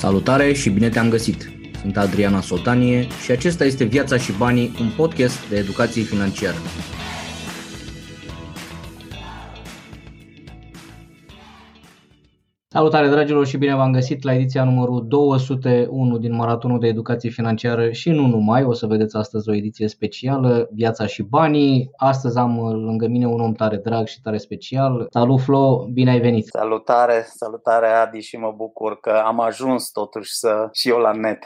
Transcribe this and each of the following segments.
Salutare și bine te-am găsit! Sunt Adriana Sotanie și acesta este Viața și Banii, un podcast de educație financiară. Salutare dragilor și bine v-am găsit la ediția numărul 201 din Maratonul de Educație Financiară și nu numai, o să vedeți astăzi o ediție specială, Viața și Banii. Astăzi am lângă mine un om tare drag și tare special. Salut Flo, bine ai venit! Salutare, salutare Adi și mă bucur că am ajuns totuși să și eu la net.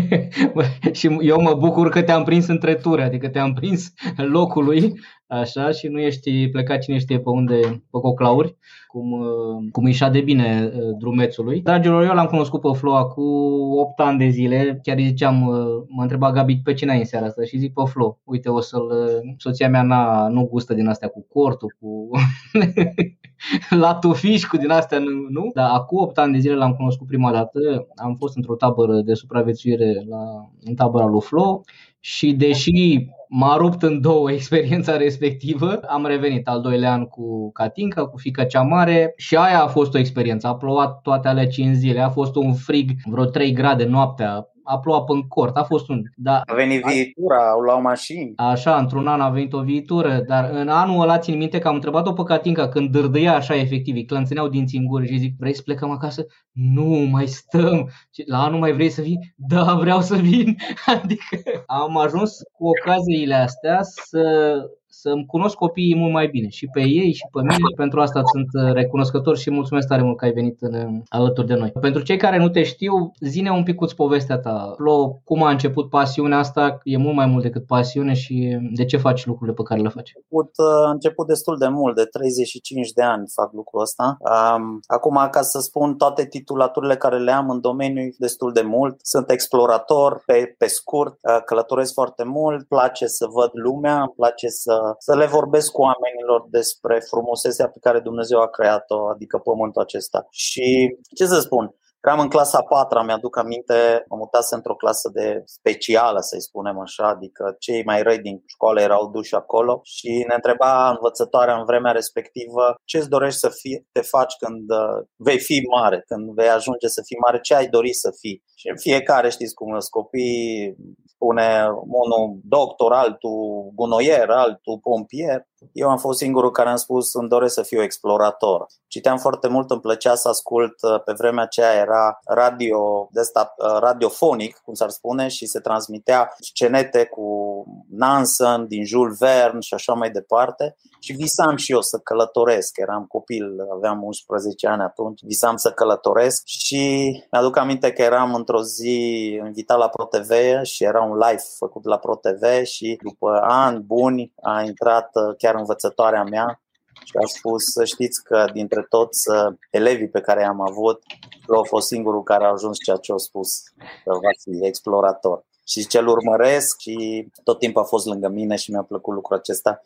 și eu mă bucur că te-am prins între ture, adică te-am prins locului așa, și nu ești plecat cine știe pe unde, pe coclauri, cum, uh, cum îi de bine uh, drumețului. Dragilor, eu l-am cunoscut pe Flo cu 8 ani de zile, chiar îi ziceam, uh, mă întreba Gabi pe cine ai în seara asta? Și zic pe Flo, uite, o să-l, soția mea n-a, nu gustă din astea cu cortul, cu la tufiș, cu din astea, nu, nu? Dar acum 8 ani de zile l-am cunoscut prima dată, am fost într-o tabără de supraviețuire la, în tabăra lui Flo. Și deși m-a rupt în două experiența respectivă. Am revenit al doilea an cu Catinca, cu fica cea mare și aia a fost o experiență. A plouat toate alea 5 zile, a fost un frig vreo 3 grade noaptea, a plouat în cort, a fost un... Da, a venit viitura, au luat mașini. Așa, într-un an a venit o viitură, dar în anul ăla țin minte că am întrebat-o pe Catinca când dârdăia așa efectiv, îi clănțâneau dinții în gură și zic, vrei să plecăm acasă? Nu, mai stăm. La anul mai vrei să vii? Da, vreau să vin. Adică am ajuns cu ocaziile astea să să-mi cunosc copiii mult mai bine și pe ei și pe mine. Pentru asta sunt uh, recunoscător și mulțumesc tare mult că ai venit în, uh, alături de noi. Pentru cei care nu te știu, zine un pic cu povestea ta. Flo, cum a început pasiunea asta? E mult mai mult decât pasiune și de ce faci lucrurile pe care le faci? Început, uh, început destul de mult, de 35 de ani fac lucrul ăsta. Acum, ca să spun toate titulaturile care le am în domeniu destul de mult, sunt explorator pe, pe scurt, călătoresc foarte mult, place să văd lumea, îmi place să să le vorbesc cu oamenilor despre frumusețea pe care Dumnezeu a creat-o, adică pământul acesta. Și ce să spun, Eram în clasa a patra, mi-aduc aminte, mă mutase într-o clasă de specială, să-i spunem așa, adică cei mai răi din școală erau duși acolo și ne întreba învățătoarea în vremea respectivă ce îți dorești să fii, te faci când uh, vei fi mare, când vei ajunge să fii mare, ce ai dori să fii. Și fiecare, știți cum sunt copii, spune unul doctor, altul gunoier, altul pompier. Eu am fost singurul care am spus îmi doresc să fiu explorator. Citeam foarte mult, îmi plăcea să ascult, uh, pe vremea aceea era radio, de asta, uh, radiofonic, cum s-ar spune, și se transmitea scenete cu Nansen, din Jules Verne și așa mai departe. Și visam și eu să călătoresc, eram copil, aveam 11 ani atunci, visam să călătoresc și mi-aduc aminte că eram într-o zi invitat la ProTV și era un live făcut la ProTV și după ani buni a intrat uh, chiar învățătoarea mea și a spus să știți că dintre toți uh, elevii pe care i-am avut, eu a fost singurul care a ajuns ceea ce a spus, că va fi explorator. Și ce-l urmăresc și tot timpul a fost lângă mine și mi-a plăcut lucrul acesta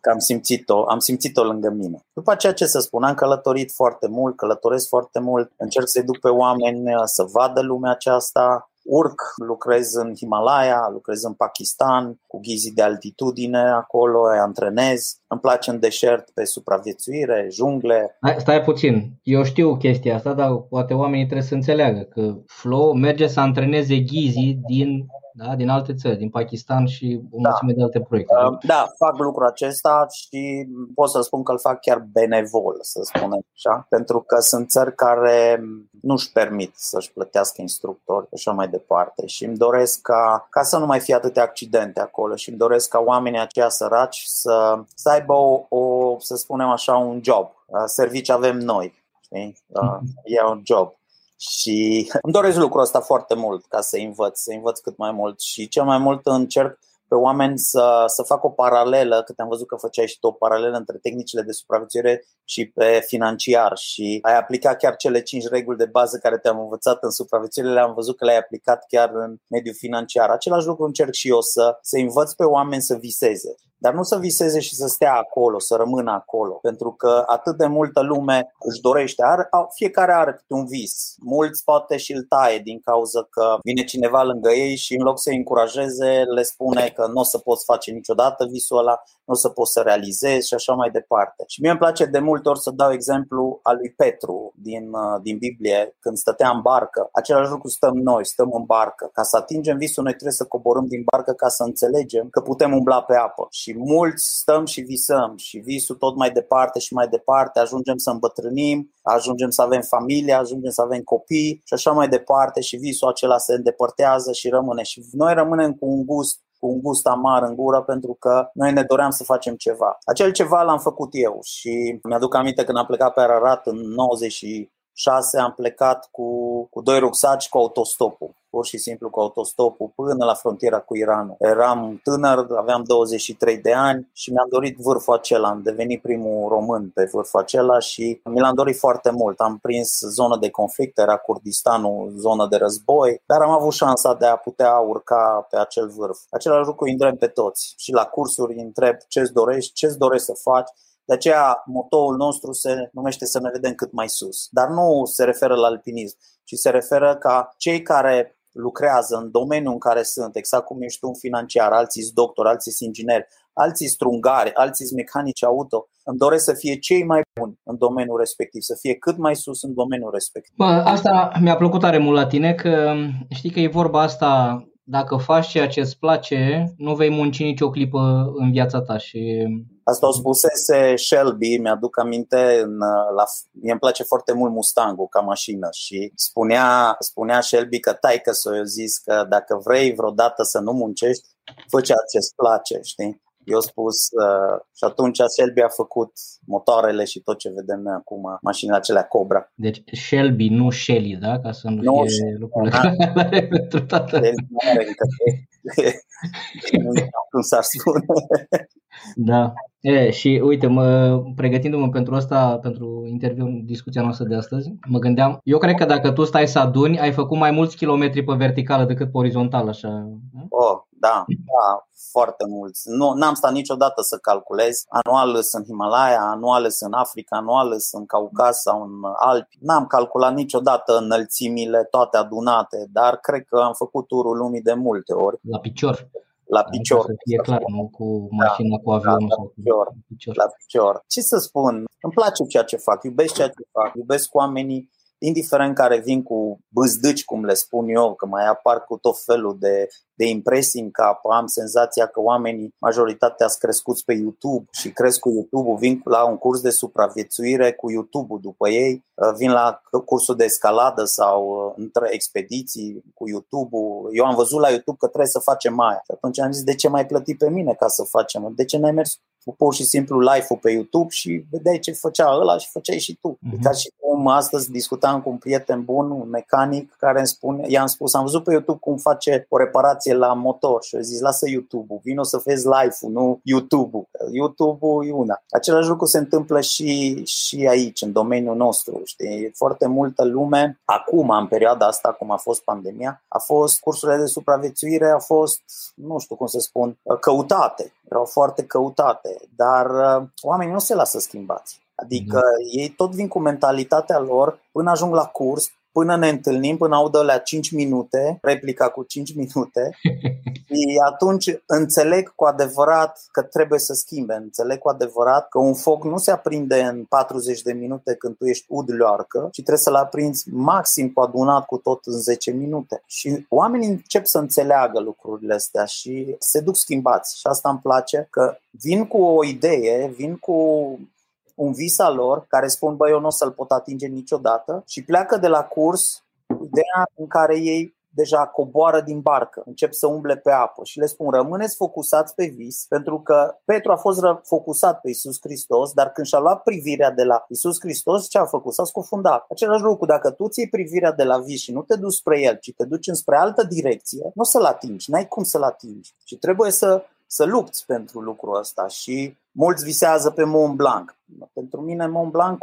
că am simțit-o, am simțit-o lângă mine. După aceea ce să spun, am călătorit foarte mult, călătoresc foarte mult, încerc să-i duc pe oameni uh, să vadă lumea aceasta, urc, lucrez în Himalaya, lucrez în Pakistan, cu ghizii de altitudine acolo, îi antrenez. Îmi place în deșert pe supraviețuire, jungle. Stai puțin, eu știu chestia asta, dar poate oamenii trebuie să înțeleagă că Flo merge să antreneze ghizii din da? din alte țări, din Pakistan și o da. mulțime de alte proiecte. Uh, da, fac lucrul acesta și pot să spun că îl fac chiar benevol, să spunem așa, pentru că sunt țări care nu-și permit să-și plătească instructori și așa mai departe și îmi doresc ca, ca să nu mai fie atâtea accidente acolo și îmi doresc ca oamenii aceia săraci să, să aibă o, o, să spunem așa, un job. Uh, servici avem noi. Știi? Uh, e un job și îmi doresc lucrul ăsta foarte mult ca să învăț, să învăț cât mai mult și cel mai mult încerc pe oameni să, să fac o paralelă, că te-am văzut că făceai și tu o paralelă între tehnicile de supraviețuire și pe financiar și ai aplicat chiar cele cinci reguli de bază care te-am învățat în supraviețuire, le-am văzut că le-ai aplicat chiar în mediul financiar. Același lucru încerc și eu să, să învăț pe oameni să viseze. Dar nu să viseze și să stea acolo, să rămână acolo, pentru că atât de multă lume își dorește, are, fiecare are un vis. Mulți poate și îl taie din cauza că vine cineva lângă ei și în loc să-i încurajeze, le spune că nu o să poți face niciodată visul ăla, nu o să poți să realizezi și așa mai departe. Și mie îmi place de multe ori să dau exemplu al lui Petru din, uh, din Biblie, când stătea în barcă. Același lucru stăm noi, stăm în barcă. Ca să atingem visul, noi trebuie să coborâm din barcă ca să înțelegem că putem umbla pe apă. Și mulți stăm și visăm și visul tot mai departe și mai departe, ajungem să îmbătrânim, ajungem să avem familie, ajungem să avem copii și așa mai departe și visul acela se îndepărtează și rămâne. Și noi rămânem cu un gust cu un gust amar în gură pentru că noi ne doream să facem ceva. Acel ceva l-am făcut eu și mi-aduc aminte când am plecat pe Ararat în 96, am plecat cu, cu doi rucsaci cu autostopul pur și simplu cu autostopul până la frontiera cu Iranul. Eram tânăr, aveam 23 de ani și mi-am dorit vârful acela. Am devenit primul român pe vârful acela și mi l-am dorit foarte mult. Am prins zonă de conflict, era Kurdistanul, zonă de război, dar am avut șansa de a putea urca pe acel vârf. Același lucru îi îndrem pe toți și la cursuri îi întreb ce-ți dorești, ce-ți dorești să faci, de aceea, motoul nostru se numește să ne vedem cât mai sus. Dar nu se referă la alpinism, ci se referă ca cei care lucrează în domeniul în care sunt, exact cum ești un financiar, alții sunt doctor, alții sunt ingineri, alții strungari, alții sunt mecanici auto, îmi doresc să fie cei mai buni în domeniul respectiv, să fie cât mai sus în domeniul respectiv. Bă, asta mi-a plăcut tare mult la tine, că știi că e vorba asta, dacă faci ceea ce îți place, nu vei munci nicio clipă în viața ta și Asta o spusese Shelby, mi-aduc aminte, în, la, mie îmi place foarte mult Mustangul ca mașină și spunea, spunea Shelby că taică să i zis că dacă vrei vreodată să nu muncești, fă ceea ce îți place, știi? Eu spus uh, și atunci Shelby a făcut motoarele și tot ce vedem noi acum, mașinile acelea Cobra. Deci Shelby, nu Shelly, da? Ca să nu, nu fie lucrurile da. pentru toată. nu are încă cum s-ar spune. Da. E, și uite, mă, pregătindu-mă pentru asta, pentru interviul, discuția noastră de astăzi, mă gândeam, eu cred că dacă tu stai să aduni, ai făcut mai mulți kilometri pe verticală decât pe orizontal, așa. Oh, da, da, foarte mulți. Nu n-am stat niciodată să calculez. Anual sunt Himalaya, anual sunt Africa, anual sunt Caucaz sau în Alpi. N-am calculat niciodată înălțimile toate adunate, dar cred că am făcut turul lumii de multe ori. La picior la picior. Să fie clar, nu cu mașina, da, cu avionul. Da, la, picior, cu picior. la picior. Ce să spun? Îmi place ceea ce fac, iubesc ceea ce fac, iubesc oamenii, indiferent care vin cu bâzdâci, cum le spun eu, că mai apar cu tot felul de, de impresii în cap, am senzația că oamenii, majoritatea sunt crescuți pe YouTube și cresc cu YouTube-ul, vin la un curs de supraviețuire cu YouTube-ul după ei, uh, vin la cursul de escaladă sau uh, între expediții cu YouTube-ul. Eu am văzut la YouTube că trebuie să facem aia. Și atunci am zis, de ce mai plăti pe mine ca să facem? De ce n-ai mers pur și simplu live-ul pe YouTube și vedeai ce făcea ăla și făceai și tu. Mm-hmm. Ca și cum astăzi discutam cu un prieten bun, un mecanic, care îmi spune, i-am spus, am văzut pe YouTube cum face o reparație la motor și eu zis, lasă YouTube-ul, vino să vezi live-ul, nu YouTube-ul. YouTube-ul e una. Același lucru se întâmplă și, și aici, în domeniul nostru. Știi? Foarte multă lume, acum, în perioada asta, cum a fost pandemia, a fost cursurile de supraviețuire, a fost, nu știu cum să spun, căutate. Erau foarte căutate, dar uh, oamenii nu se lasă schimbați. Adică mm. ei tot vin cu mentalitatea lor până ajung la curs, până ne întâlnim, până aud la 5 minute, replica cu 5 minute, și atunci înțeleg cu adevărat că trebuie să schimbe, înțeleg cu adevărat că un foc nu se aprinde în 40 de minute când tu ești ud leoarcă, ci trebuie să-l aprinzi maxim cu adunat cu tot în 10 minute. Și oamenii încep să înțeleagă lucrurile astea și se duc schimbați. Și asta îmi place că vin cu o idee, vin cu un vis al lor care spun, bă, eu nu o să-l pot atinge niciodată. Și pleacă de la curs ideea în care ei deja coboară din barcă, încep să umble pe apă și le spun rămâneți focusați pe vis pentru că Petru a fost focusat pe Isus Hristos, dar când și-a luat privirea de la Isus Hristos, ce a făcut? S-a scufundat. Același lucru, dacă tu ții privirea de la vis și nu te duci spre el, ci te duci înspre altă direcție, nu o să-l atingi, n-ai cum să-l atingi. Și trebuie să să lupți pentru lucrul ăsta și mulți visează pe Mont Blanc. Pentru mine Mont Blanc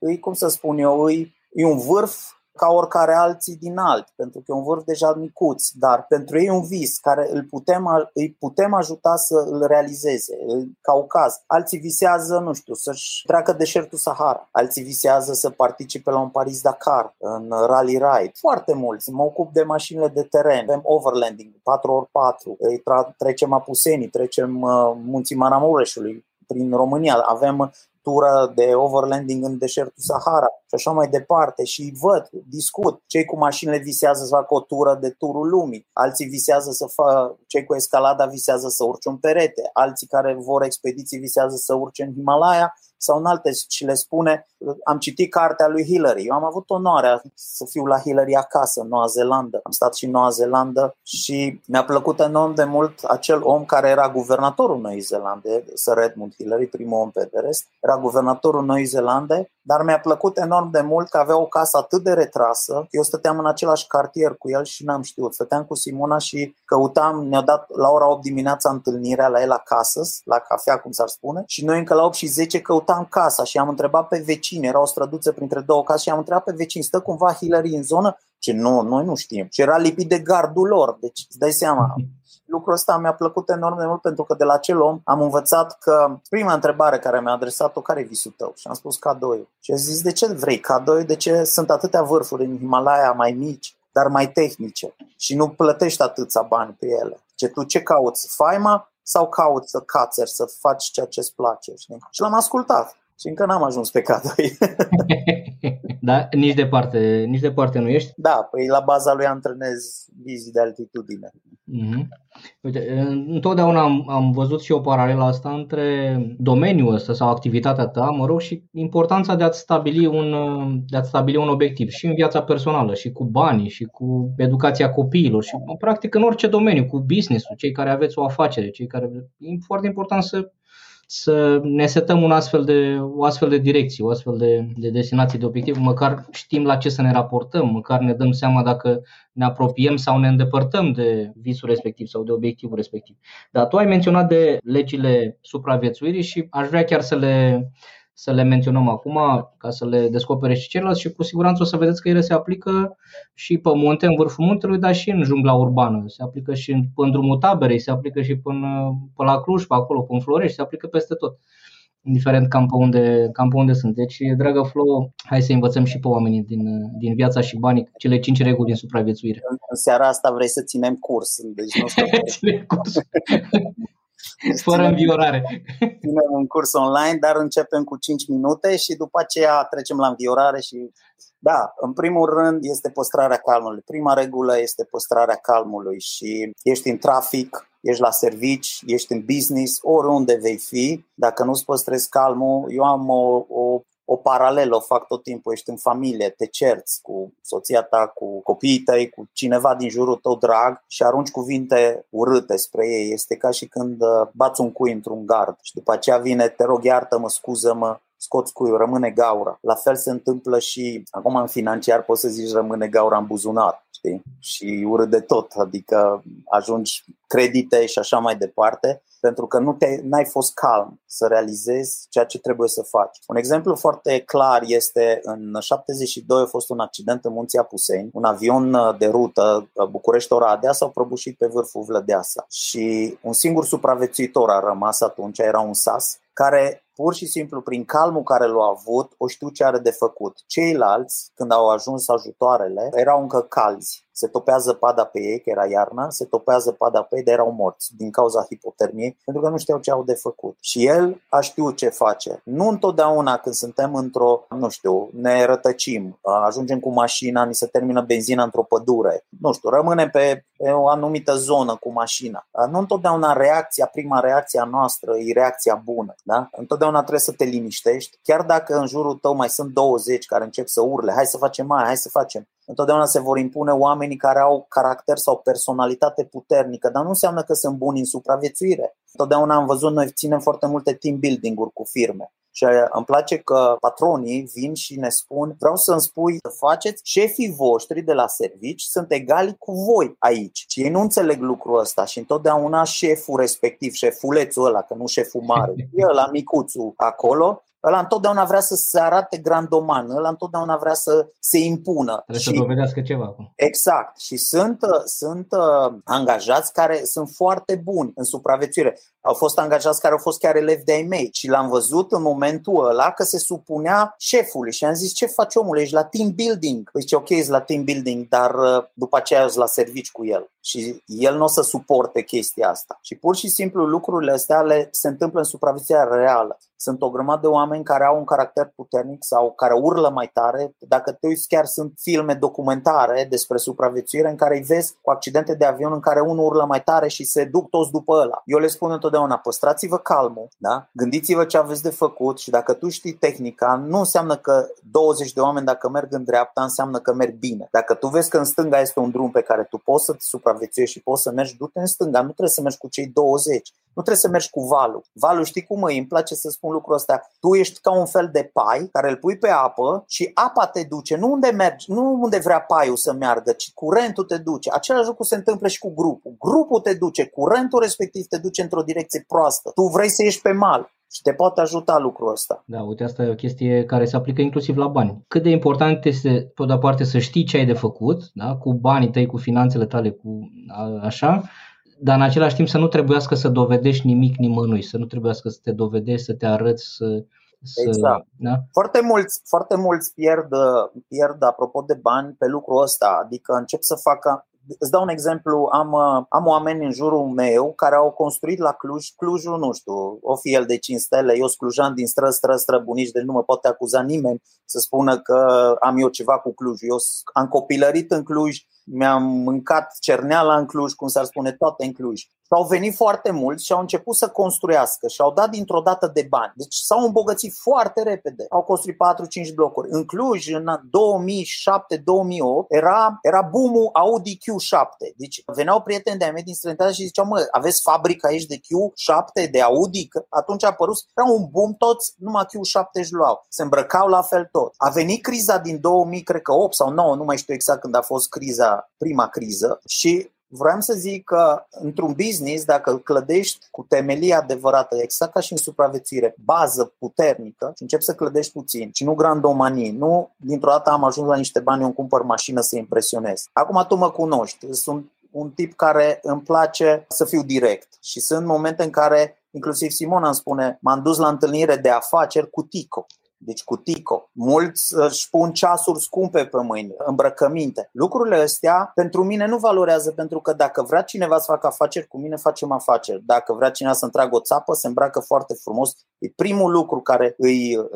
e, e cum să spun eu, e, e un vârf ca oricare alții din alt, pentru că e un vârf deja micuț, dar pentru ei un vis care îl putem, îi putem ajuta să îl realizeze, Caucaz. Alții visează, nu știu, să-și treacă deșertul Sahara, alții visează să participe la un Paris-Dakar, în rally ride. Foarte mulți. Mă ocup de mașinile de teren, avem overlanding, 4x4, trecem Apusenii, trecem uh, munții Maramureșului, prin România. Avem tură de overlanding în deșertul Sahara și așa mai departe și văd, discut. Cei cu mașinile visează să facă o tură de turul lumii, alții visează să facă, cei cu escalada visează să urce un perete, alții care vor expediții visează să urce în Himalaya sau în alte și le spune, am citit cartea lui Hillary, eu am avut onoarea să fiu la Hillary acasă în Noua Zeelandă, am stat și în Noua Zeelandă și mi-a plăcut enorm de mult acel om care era guvernatorul Noii Zeelande, Sir Edmund Hillary, primul om pe Everest, era guvernatorul Noii Zeelande, dar mi-a plăcut enorm de mult că avea o casă atât de retrasă, eu stăteam în același cartier cu el și n-am știut. Stăteam cu Simona și căutam, ne-a dat la ora 8 dimineața întâlnirea la el acasă, la cafea, cum s-ar spune, și noi încă la 8 și 10 căutam casa și am întrebat pe vecini, era o străduță printre două case și am întrebat pe vecini, stă cumva Hillary în zonă? Ce nu, noi nu știm. Și era lipit de gardul lor, deci îți dai seama, lucrul ăsta mi-a plăcut enorm de mult pentru că de la acel om am învățat că prima întrebare care mi-a adresat-o, care e visul tău? Și am spus K2. Și a zis, de ce vrei K2? De ce sunt atâtea vârfuri în Himalaya mai mici, dar mai tehnice și nu plătești atâția bani pe ele? Ce tu ce cauți? Faima sau cauți să cațeri, să faci ceea ce îți place? Știi? Și l-am ascultat. Și încă n-am ajuns pe K2. da, nici departe, nici departe nu ești? Da, păi la baza lui antrenez vizii de altitudine. Mm-hmm. Uite, întotdeauna am, am văzut și o paralelă asta între domeniul ăsta sau activitatea ta, mă rog, și importanța de a stabili un, de a stabili un obiectiv și în viața personală, și cu banii, și cu educația copiilor, și practic în orice domeniu, cu business-ul, cei care aveți o afacere, cei care. E foarte important să să ne setăm un astfel de, o astfel de direcție, o astfel de, de destinație, de obiectiv, măcar știm la ce să ne raportăm, măcar ne dăm seama dacă ne apropiem sau ne îndepărtăm de visul respectiv sau de obiectivul respectiv. Dar tu ai menționat de legile supraviețuirii și aș vrea chiar să le, să le menționăm acum ca să le descopere și ceilalți și cu siguranță o să vedeți că ele se aplică și pe munte, în vârful muntelui, dar și în jungla urbană. Se aplică și în, în drumul taberei, se aplică și până, până la Cluj, pe acolo, pe Florești, se aplică peste tot indiferent cam pe unde, cam pe unde sunt. Deci, dragă Flo, hai să învățăm și pe oamenii din, din viața și banii, cele cinci reguli din supraviețuire. În seara asta vrei să ținem curs, deci nu Ținem curs. Fără înviorare. Ținem un curs online, dar începem cu 5 minute și după aceea trecem la înviorare și da, în primul rând este păstrarea calmului. Prima regulă este păstrarea calmului și ești în trafic, ești la servici, ești în business, oriunde vei fi, dacă nu-ți păstrezi calmul, eu am o, o o paralelă, o fac tot timpul, ești în familie, te cerți cu soția ta, cu copiii tăi, cu cineva din jurul tău drag și arunci cuvinte urâte spre ei. Este ca și când uh, bați un cui într-un gard și după aceea vine, te rog iartă-mă, scuză-mă, scoți cuiul, rămâne gaura. La fel se întâmplă și acum în financiar poți să zici rămâne gaura în buzunar, știi? Și urât de tot, adică ajungi credite și așa mai departe pentru că nu te, n-ai fost calm să realizezi ceea ce trebuie să faci. Un exemplu foarte clar este în 72 a fost un accident în Munții Apuseni, un avion uh, de rută uh, București-Oradea s-au prăbușit pe vârful Vlădeasa și un singur supraviețuitor a rămas atunci, era un sas, care pur și simplu prin calmul care l-a avut, o știu ce are de făcut. Ceilalți, când au ajuns ajutoarele, erau încă calzi se topea zăpada pe ei, că era iarna, se topea zăpada pe ei, dar erau morți din cauza hipotermiei, pentru că nu știau ce au de făcut. Și el a știut ce face. Nu întotdeauna când suntem într-o, nu știu, ne rătăcim, ajungem cu mașina, ni se termină benzina într-o pădure, nu știu, rămânem pe, pe o anumită zonă cu mașina. Nu întotdeauna reacția, prima reacție a noastră e reacția bună. Da? Întotdeauna trebuie să te liniștești, chiar dacă în jurul tău mai sunt 20 care încep să urle, hai să facem mai, hai să facem întotdeauna se vor impune oamenii care au caracter sau personalitate puternică, dar nu înseamnă că sunt buni în supraviețuire. Întotdeauna am văzut, noi ținem foarte multe team building-uri cu firme. Și îmi place că patronii vin și ne spun vreau să-mi spui să faceți, șefii voștri de la servici sunt egali cu voi aici. Și ei nu înțeleg lucrul ăsta și întotdeauna șeful respectiv, șefulețul ăla, că nu șeful mare, e ăla micuțul acolo, ăla întotdeauna vrea să se arate grandoman, ăla întotdeauna vrea să se impună. Trebuie și, să dovedească ceva acum. Exact. Și sunt, sunt uh, angajați care sunt foarte buni în supraviețuire. Au fost angajați care au fost chiar elevi de-ai mei și l-am văzut în momentul ăla că se supunea șefului și am zis ce faci omule, ești la team building. Păi zice ok, ești la team building, dar uh, după aceea ești la servici cu el și el nu o să suporte chestia asta. Și pur și simplu lucrurile astea le, se întâmplă în supraviețuirea reală. Sunt o grămadă de oameni care au un caracter puternic sau care urlă mai tare. Dacă te uiți, chiar sunt filme documentare despre supraviețuire în care îi vezi cu accidente de avion în care unul urlă mai tare și se duc toți după ăla. Eu le spun întotdeauna, păstrați-vă calmul, da? gândiți-vă ce aveți de făcut și dacă tu știi tehnica, nu înseamnă că 20 de oameni dacă merg în dreapta înseamnă că merg bine. Dacă tu vezi că în stânga este un drum pe care tu poți să te supraviețuiești și poți să mergi, du-te în stânga, nu trebuie să mergi cu cei 20. Nu trebuie să mergi cu valul. Valul, știi cum e? Îmi place să spun lucrul ăsta. Tu ești ca un fel de pai care îl pui pe apă și apa te duce. Nu unde mergi, nu unde vrea paiul să meargă, ci curentul te duce. Același lucru se întâmplă și cu grupul. Grupul te duce, curentul respectiv te duce într-o direcție proastă. Tu vrei să ieși pe mal și te poate ajuta lucrul ăsta. Da, uite, asta e o chestie care se aplică inclusiv la bani. Cât de important este, pe de-o parte, să știi ce ai de făcut, da? cu banii tăi, cu finanțele tale, cu a, așa, dar în același timp să nu trebuiască să dovedești nimic nimănui, să nu trebuiască să te dovedești, să te arăți, să, să, exact. Da? Foarte mulți, foarte mulți pierd, pierd, apropo de bani, pe lucrul ăsta. Adică încep să facă Îți dau un exemplu, am, am oameni în jurul meu care au construit la Cluj, Clujul, nu știu, o fi el de 5 stele, eu sclujan din stră, stră, stră bunici, deci nu mă poate acuza nimeni să spună că am eu ceva cu Cluj. Eu am copilărit în Cluj, mi-am mâncat cerneala în Cluj, cum s-ar spune, toate în Cluj. Și au venit foarte mulți și au început să construiască și au dat dintr-o dată de bani. Deci s-au îmbogățit foarte repede. Au construit 4-5 blocuri. În Cluj, în 2007-2008, era, era boom Audi Q7. Deci veneau prieteni de-ai mei din străinătate și ziceau, mă, aveți fabrica aici de Q7, de Audi? Că atunci a apărut, era un boom, toți numai Q7 își luau. Se îmbrăcau la fel tot. A venit criza din 2000, cred că 8 sau 9, nu mai știu exact când a fost criza, prima criză și Vreau să zic că într-un business, dacă îl clădești cu temelie adevărată, exact ca și în supraviețuire, bază puternică și începi să clădești puțin și nu grandomanii, nu dintr-o dată am ajuns la niște bani, eu îmi cumpăr mașină să impresionez. Acum tu mă cunoști, sunt un tip care îmi place să fiu direct și sunt momente în care Inclusiv Simona îmi spune, m-am dus la întâlnire de afaceri cu Tico deci cu Tico. Mulți își pun ceasuri scumpe pe mâini, îmbrăcăminte. Lucrurile astea pentru mine nu valorează pentru că dacă vrea cineva să facă afaceri cu mine, facem afaceri. Dacă vrea cineva să întreagă o țapă, se îmbracă foarte frumos. E primul lucru care îi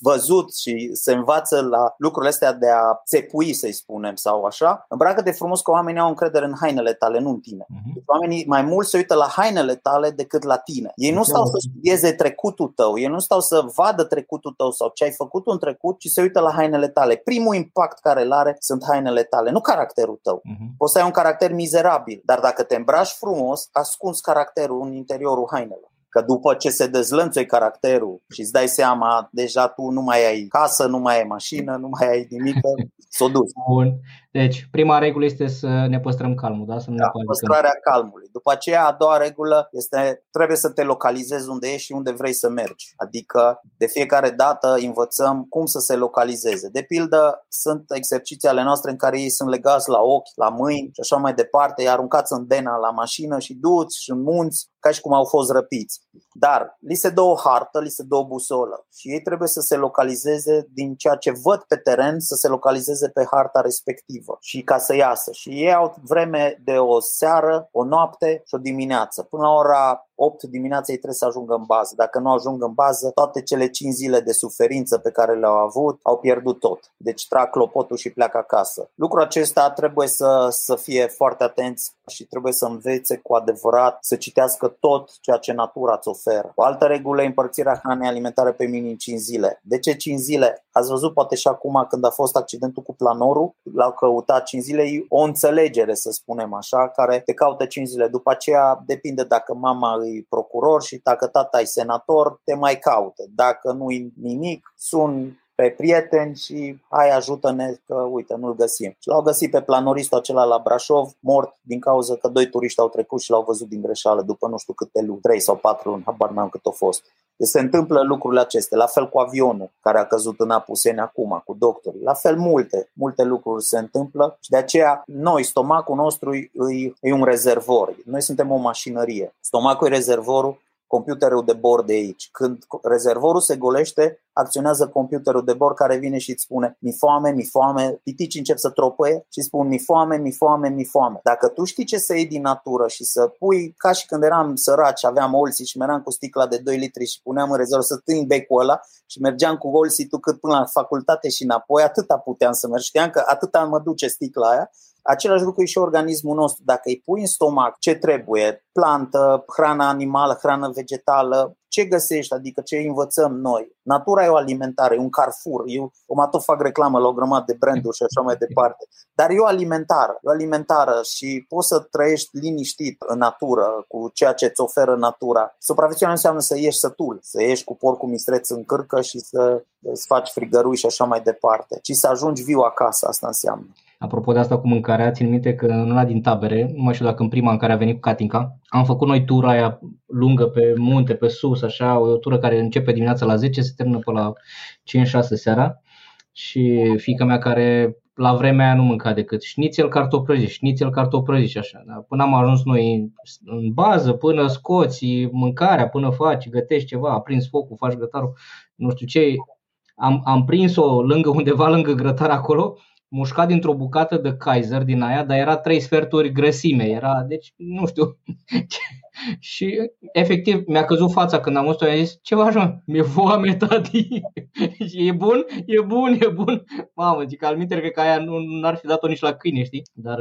văzut și se învață la lucrurile astea de a țepui, să-i spunem, sau așa. Îmbracă de frumos că oamenii au încredere în hainele tale, nu în tine. Uh-huh. Oamenii mai mult se uită la hainele tale decât la tine. Ei nu stau să studieze trecutul tău, ei nu stau să vadă trecutul tău sau ce ai făcut în trecut și se uită la hainele tale. Primul impact care îl are sunt hainele tale, nu caracterul tău. Uh-huh. Poți să ai un caracter mizerabil, dar dacă te îmbraci frumos, ascunzi caracterul în interiorul hainelor. Că după ce se dezlănțui caracterul și îți dai seama, deja tu nu mai ai casă, nu mai ai mașină, nu mai ai nimic, s-o duci. Bun. Deci, prima regulă este să ne păstrăm calmul, da? Să nu da, ne păstrarea calmului. După aceea, a doua regulă este trebuie să te localizezi unde ești și unde vrei să mergi. Adică, de fiecare dată învățăm cum să se localizeze. De pildă, sunt exerciții ale noastre în care ei sunt legați la ochi, la mâini și așa mai departe, îi aruncați în dena la mașină și duți și în munți ca și cum au fost răpiți. Dar li se dă o hartă, li se dă o busolă și ei trebuie să se localizeze din ceea ce văd pe teren, să se localizeze pe harta respectivă și ca să iasă. Și ei au vreme de o seară, o noapte și o dimineață. Până la ora 8 dimineața ei trebuie să ajungă în bază. Dacă nu ajung în bază, toate cele 5 zile de suferință pe care le-au avut au pierdut tot. Deci trag clopotul și pleacă acasă. Lucrul acesta trebuie să, să fie foarte atenți și trebuie să învețe cu adevărat să citească tot ceea ce natura îți oferă. O altă regulă e împărțirea hranei alimentare pe minim 5 zile. De ce 5 zile? Ați văzut poate și acum când a fost accidentul cu planorul, l-au căutat 5 zile, o înțelegere să spunem așa, care te caută 5 zile. După aceea depinde dacă mama îi procuror și dacă tata e senator, te mai caută. Dacă nu-i nimic, sun pe prieteni și hai ajută-ne că uite nu-l găsim. Și l-au găsit pe planoristul acela la Brașov mort din cauza că doi turiști au trecut și l-au văzut din greșeală după nu știu câte luni, 3 sau 4 luni, habar n-am cât a fost. Deci se întâmplă lucrurile acestea. La fel cu avionul care a căzut în Apuseni acum, cu doctorii. La fel multe, multe lucruri se întâmplă și de aceea noi, stomacul nostru e, e un rezervor. Noi suntem o mașinărie. Stomacul e rezervorul computerul de bord de aici. Când rezervorul se golește, acționează computerul de bord care vine și îți spune mi foame, mi foame, pitici încep să tropăie și spun mi foame, mi foame, mi foame. Dacă tu știi ce să iei din natură și să pui, ca și când eram săraci, aveam olsi și meream cu sticla de 2 litri și puneam în rezervă să tâi becul ăla și mergeam cu olsi tu cât până la facultate și înapoi, atâta puteam să merg. Știam că atâta mă duce sticla aia Același lucru e și organismul nostru. Dacă îi pui în stomac ce trebuie, plantă, hrană animală, hrană vegetală, ce găsești, adică ce învățăm noi. Natura e o alimentare, e un carfur. Eu o tot fac reclamă la o grămadă de branduri și așa mai departe. Dar e o alimentară, e o alimentară și poți să trăiești liniștit în natură cu ceea ce îți oferă natura. Supraviețuirea înseamnă să ieși sătul, să ieși cu porcul mistreț în cârcă și să îți faci frigărui și așa mai departe. Și să ajungi viu acasă, asta înseamnă. Apropo de asta cu mâncarea, țin minte că în una din tabere, nu mai știu dacă în prima în care a venit cu Katinka, am făcut noi tura aia lungă pe munte, pe sus, așa, o tură care începe dimineața la 10, se termină pe la 5-6 seara și fica mea care la vremea aia nu mânca decât șnițel cartoprăjit, șnițel cartoprăjit și așa. Da? Până am ajuns noi în bază, până scoți mâncarea, până faci, gătești ceva, aprins focul, faci grătarul, nu știu ce, am, am prins-o lângă undeva lângă grătar acolo mușcat dintr-o bucată de Kaiser din aia, dar era trei sferturi grăsime. Era, deci, nu știu. și efectiv mi-a căzut fața când am văzut-o, i-am zis, ce faci mă? Mi-e foame, tati. și e bun? E bun, e bun. Mamă, zic, al minte, cred că aia nu, n-ar fi dat-o nici la câine, știi? Dar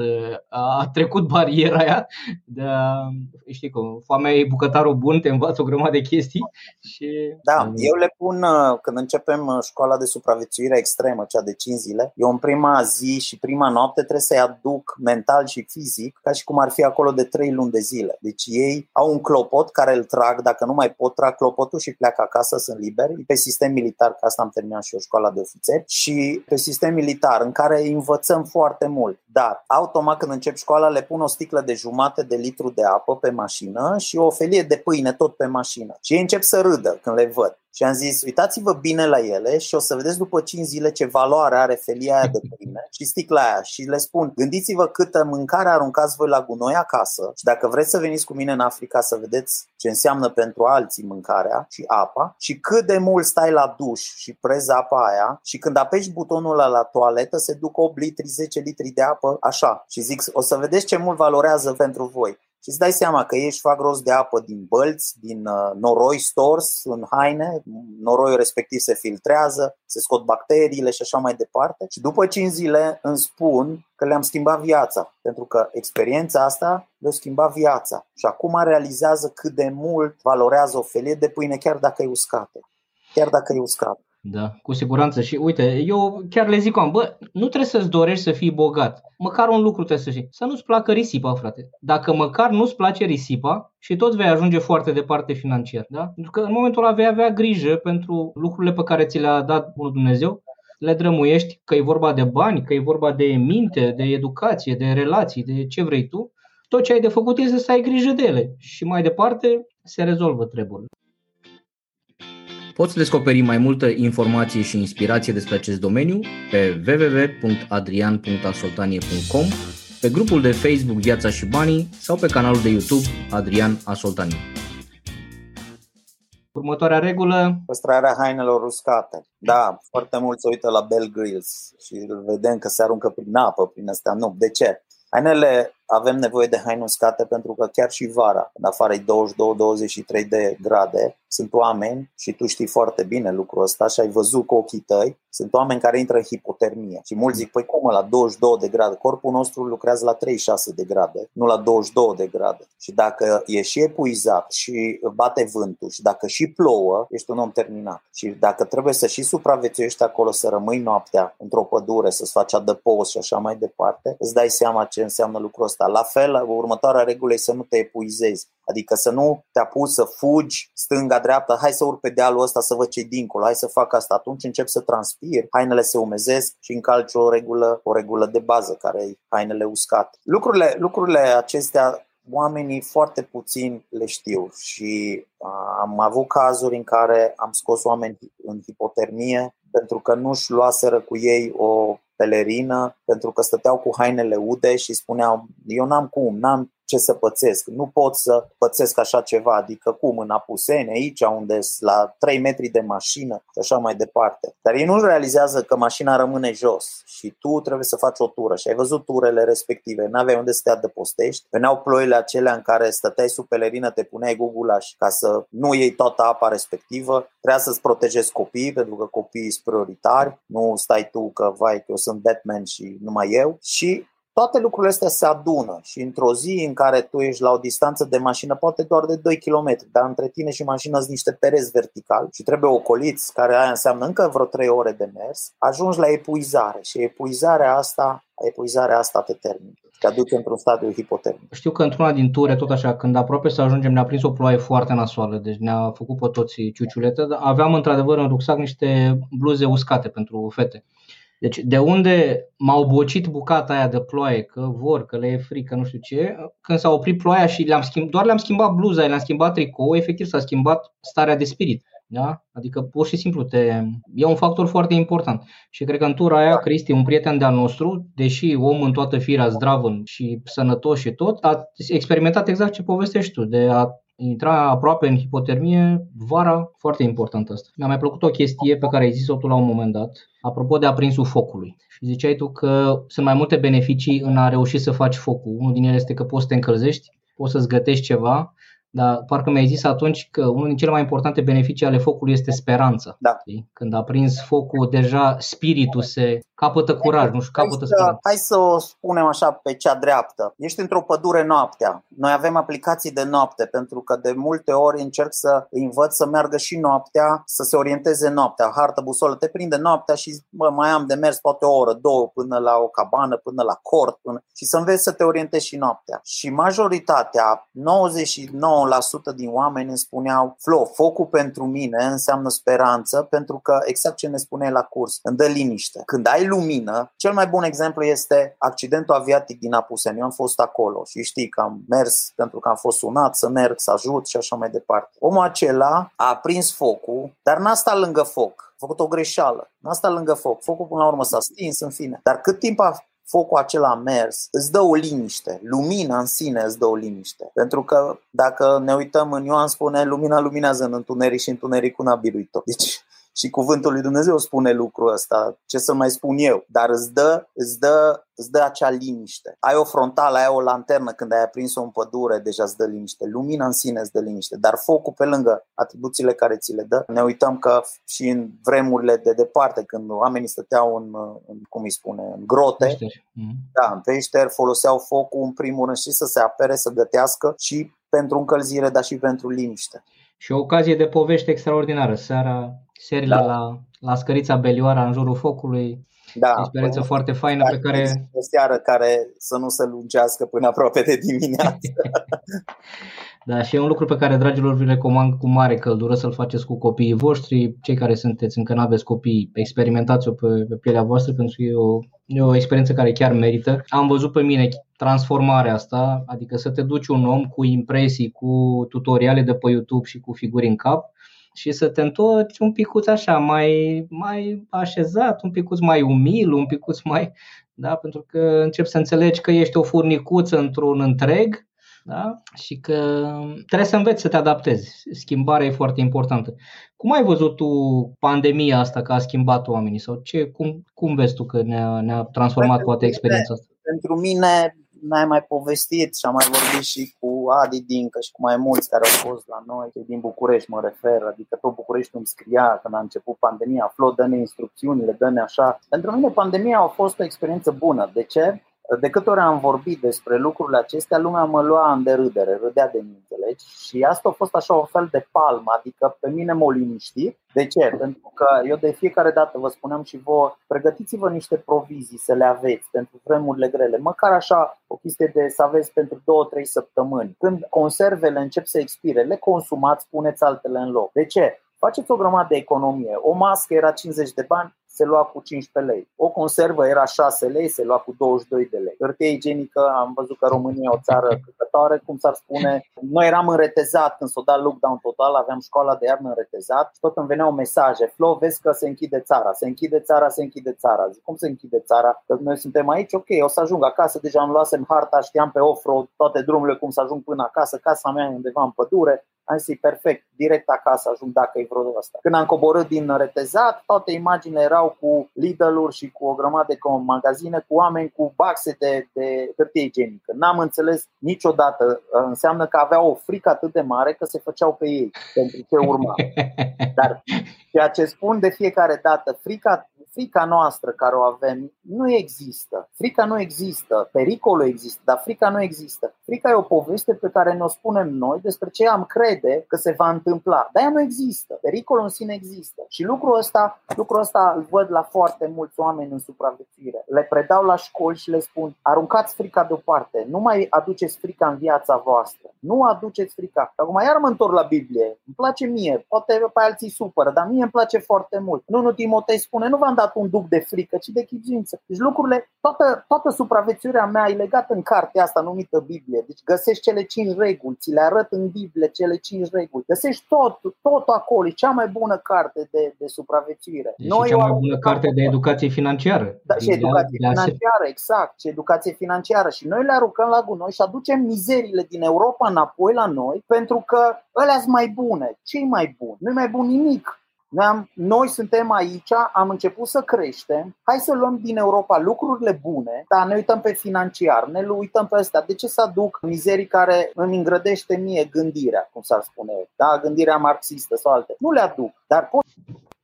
a trecut bariera aia de a, știi cum, foamea e bucătarul bun, te învață o grămadă de chestii. Și... Da, eu le pun, uh, când începem uh, școala de supraviețuire extremă, cea de 5 zile, eu în prima zi și prima noapte trebuie să-i aduc mental și fizic, ca și cum ar fi acolo de 3 luni de zile. Deci ei au un clopot care îl trag, dacă nu mai pot, trag clopotul și pleacă acasă, sunt liberi. Pe sistem militar, ca asta am terminat și o școala de ofițeri, și pe sistem militar în care învățăm foarte mult. Dar, automat când încep școala, le pun o sticlă de jumate de litru de apă pe mașină și o felie de pâine tot pe mașină. Și ei încep să râdă când le văd. Și am zis, uitați-vă bine la ele și o să vedeți după 5 zile ce valoare are felia aia de pâine și sticla aia. Și le spun, gândiți-vă câtă mâncare aruncați voi la gunoi acasă și dacă vreți să veniți cu mine în Africa să vedeți ce înseamnă pentru alții mâncarea și apa și cât de mult stai la duș și prezi apa aia și când apeși butonul ăla la toaletă se duc 8 litri, 10 litri de apă așa. Și zic, o să vedeți ce mult valorează pentru voi. Și îți dai seama că ei își fac rost de apă din bălți, din uh, noroi stors în haine, noroiul respectiv se filtrează, se scot bacteriile și așa mai departe. Și după 5 zile îmi spun că le-am schimbat viața, pentru că experiența asta le-a schimbat viața. Și acum realizează cât de mult valorează o felie de pâine, chiar dacă e uscată. Chiar dacă e uscată. Da, cu siguranță. Și uite, eu chiar le zic, bă, nu trebuie să-ți dorești să fii bogat. Măcar un lucru trebuie să știi. Să nu-ți placă risipa, frate. Dacă măcar nu-ți place risipa și tot vei ajunge foarte departe financiar. Da? Pentru că în momentul ăla vei avea grijă pentru lucrurile pe care ți le-a dat Bunul Dumnezeu le drămuiești, că e vorba de bani, că e vorba de minte, de educație, de relații, de ce vrei tu, tot ce ai de făcut este să ai grijă de ele și mai departe se rezolvă treburile. Poți descoperi mai multă informație și inspirație despre acest domeniu pe www.adrian.asoltanie.com, pe grupul de Facebook Viața și Banii sau pe canalul de YouTube Adrian Asoltanie. Următoarea regulă? Păstrarea hainelor uscate. Da, foarte mulți se uită la Bell Grills și îl vedem că se aruncă prin apă, prin astea. Nu, de ce? Hainele avem nevoie de haine uscate pentru că chiar și vara, în afară 22-23 de grade, sunt oameni, și tu știi foarte bine lucrul ăsta și ai văzut cu ochii tăi, sunt oameni care intră în hipotermie. Și mulți zic, păi cum la 22 de grade? Corpul nostru lucrează la 36 de grade, nu la 22 de grade. Și dacă e și epuizat și bate vântul și dacă și plouă, ești un om terminat. Și dacă trebuie să și supraviețuiești acolo, să rămâi noaptea într-o pădure, să-ți faci adăpost și așa mai departe, îți dai seama ce înseamnă lucrul ăsta. La fel, următoarea regulă e să nu te epuizezi. Adică să nu te apuci să fugi stânga-dreapta, hai să urc pe dealul ăsta să văd ce dincolo, hai să fac asta. Atunci încep să transpir, hainele se umezesc și încalci o regulă, o regulă de bază care e hainele uscate. Lucrurile, lucrurile acestea oamenii foarte puțin le știu și am avut cazuri în care am scos oameni în hipotermie pentru că nu-și luaseră cu ei o pelerină, pentru că stăteau cu hainele ude și spuneau eu n-am cum, n-am ce să pățesc. Nu pot să pățesc așa ceva, adică cum, în Apuseni, aici, unde sunt la 3 metri de mașină și așa mai departe. Dar ei nu realizează că mașina rămâne jos și tu trebuie să faci o tură. Și ai văzut turele respective, n-aveai unde să te adăpostești, veneau ploile acelea în care stăteai sub pelerină, te puneai gugulaș ca să nu iei toată apa respectivă, trebuia să-ți protejezi copiii, pentru că copiii sunt prioritari, nu stai tu că, vai, că eu sunt Batman și numai eu. Și toate lucrurile astea se adună și într-o zi în care tu ești la o distanță de mașină, poate doar de 2 km, dar între tine și mașină sunt niște pereți vertical și trebuie ocoliți, care aia înseamnă încă vreo 3 ore de mers, ajungi la epuizare și epuizarea asta, epuizarea asta te termină te aduce într-un stadiu hipotermic. Știu că într-una din ture, tot așa, când aproape să ajungem, ne-a prins o ploaie foarte nasoală, deci ne-a făcut pe toți ciuciulete. Aveam într-adevăr în rucsac niște bluze uscate pentru fete. Deci de unde m-au bocit bucata aia de ploaie, că vor, că le e frică, nu știu ce, când s-a oprit ploaia și le-am schimb, doar le-am schimbat bluza, le-am schimbat tricou, efectiv s-a schimbat starea de spirit. Da? Adică pur și simplu te... e un factor foarte important. Și cred că în tura aia, Cristi, un prieten de-al nostru, deși om în toată firea zdravă și sănătos și tot, a experimentat exact ce povestești tu, de a intra aproape în hipotermie vara, foarte important asta. Mi-a mai plăcut o chestie pe care ai zis-o tu la un moment dat, apropo de aprinsul focului. Și ziceai tu că sunt mai multe beneficii în a reuși să faci focul. Unul din ele este că poți să te încălzești, poți să-ți gătești ceva, dar parcă mi-ai zis atunci că unul din cele mai importante beneficii ale focului este speranța. Da. Când a prins focul, deja spiritul se capătă curaj, nu știu, capătă hai să, hai să o spunem așa pe cea dreaptă. Ești într-o pădure noaptea. Noi avem aplicații de noapte pentru că de multe ori încerc să îi învăț să meargă și noaptea, să se orienteze noaptea. Hartă, busolă, te prinde noaptea și bă, mai am de mers poate o oră, două până la o cabană, până la cort până... și să înveți să te orientezi și noaptea. Și majoritatea, 99% din oameni îmi spuneau Flo, focul pentru mine înseamnă speranță pentru că exact ce ne spune la curs, îmi dă liniște. Când ai lumină, cel mai bun exemplu este accidentul aviatic din Apuseni. Eu am fost acolo și știi că am mers pentru că am fost sunat să merg, să ajut și așa mai departe. Omul acela a prins focul, dar n-a stat lângă foc. A făcut o greșeală. N-a stat lângă foc. Focul până la urmă s-a stins, în fine. Dar cât timp a focul acela a mers, îți dă o liniște. Lumina în sine îți dă o liniște. Pentru că dacă ne uităm în Ioan spune lumina luminează în întuneric și întunericul n-a biruit-o. Deci și cuvântul lui Dumnezeu spune lucrul ăsta, ce să mai spun eu, dar îți dă, îți dă, îți dă acea liniște. Ai o frontală, ai o lanternă când ai aprins-o în pădure, deja îți dă liniște. Lumina în sine îți dă liniște, dar focul pe lângă atribuțiile care ți le dă, ne uităm că și în vremurile de departe, când oamenii stăteau în, în cum îi spune, în grote, peșteri. Mhm. da, în peșteri, foloseau focul în primul rând și să se apere, să gătească și pentru încălzire, dar și pentru liniște. Și o ocazie de povești extraordinară. Seara, serile da. la, la Scărița Belioara, în jurul focului. Da, o experiență foarte faină pe care... O seară care să nu se lungească până aproape de dimineață. da, și e un lucru pe care, dragilor, vi recomand cu mare căldură să-l faceți cu copiii voștri. Cei care sunteți încă nu aveți copii, experimentați-o pe, pe pielea voastră pentru că e o, e o experiență care chiar merită. Am văzut pe mine transformarea asta, adică să te duci un om cu impresii, cu tutoriale de pe YouTube și cu figuri în cap și să te întorci un picuț așa, mai, mai așezat, un picuț mai umil, un picuț mai... Da? Pentru că încep să înțelegi că ești o furnicuță într-un întreg da? și că trebuie să înveți să te adaptezi. Schimbarea e foarte importantă. Cum ai văzut tu pandemia asta că a schimbat oamenii? Sau ce, cum, cum vezi tu că ne-a, ne-a transformat poate experiența asta? Pentru mine n-ai mai povestit și am mai vorbit și cu Adi Dincă și cu mai mulți care au fost la noi, din București mă refer, adică tot București îmi scria când a început pandemia, Flo, dă-ne instrucțiunile, dă-ne așa. Pentru mine pandemia a fost o experiență bună. De ce? De câte ori am vorbit despre lucrurile acestea, lumea mă lua în derâdere, râdea de mine, înțelegi? Și asta a fost așa un fel de palmă, adică pe mine m-a liniștit. De ce? Pentru că eu de fiecare dată vă spuneam și vouă, pregătiți-vă niște provizii să le aveți pentru vremurile grele, măcar așa o chestie de să aveți pentru 2-3 săptămâni. Când conservele încep să expire, le consumați, puneți altele în loc. De ce? Faceți o grămadă de economie. O mască era 50 de bani, se lua cu 15 lei. O conservă era 6 lei, se lua cu 22 de lei. Hârtie igienică, am văzut că România e o țară căcătoare, cum s-ar spune. Noi eram înretezat când s-o dat lockdown total, aveam școala de iarnă înretezat și tot îmi veneau mesaje. Flo, vezi că se închide țara, se închide țara, se închide țara. Zic, cum se închide țara? Că noi suntem aici, ok, o să ajung acasă, deja am luat harta, știam pe off-road toate drumurile cum să ajung până acasă, casa mea e undeva în pădure, am zis, perfect, direct acasă ajung dacă e vreo asta. Când am coborât din retezat, toate imaginile erau cu Lidl-uri și cu o grămadă de magazine, cu oameni cu baxe de, de hârtie igienică. N-am înțeles niciodată. Înseamnă că aveau o frică atât de mare că se făceau pe ei pentru ce urma. Dar ceea ce spun de fiecare dată, frica frica noastră care o avem nu există. Frica nu există, pericolul există, dar frica nu există. Frica e o poveste pe care ne-o spunem noi despre ce am crede că se va întâmpla. Dar ea nu există. Pericolul în sine există. Și lucrul ăsta, lucrul ăsta îl văd la foarte mulți oameni în supraviețuire. Le predau la școli și le spun, aruncați frica deoparte, nu mai aduceți frica în viața voastră. Nu aduceți frica. Acum iar mă întorc la Biblie. Îmi place mie, poate pe alții supără, dar mie îmi place foarte mult. Nu, nu Timotei spune, nu v-am dat un duc de frică, ci de chipzuință. Deci lucrurile, toată, toată supraviețuirea mea e legată în cartea asta numită Biblie. Deci găsești cele cinci reguli, ți le arăt în Biblie cele cinci reguli. Găsești tot, tot acolo, e cea mai bună carte de, de supraviețuire. E Noi cea mai bună carte de educație financiară. Da, și educație de financiară, exact, și educație financiară. Și noi le aruncăm la gunoi și aducem mizerile din Europa înapoi la noi pentru că ălea sunt mai bune. Ce mai bun? Nu-i mai bun nimic. Noi, am, noi suntem aici, am început să creștem, hai să luăm din Europa lucrurile bune, dar ne uităm pe financiar, ne uităm pe astea. De ce să aduc mizerii care îmi îngrădește mie gândirea, cum s-ar spune, da? gândirea marxistă sau alte? Nu le aduc, dar pot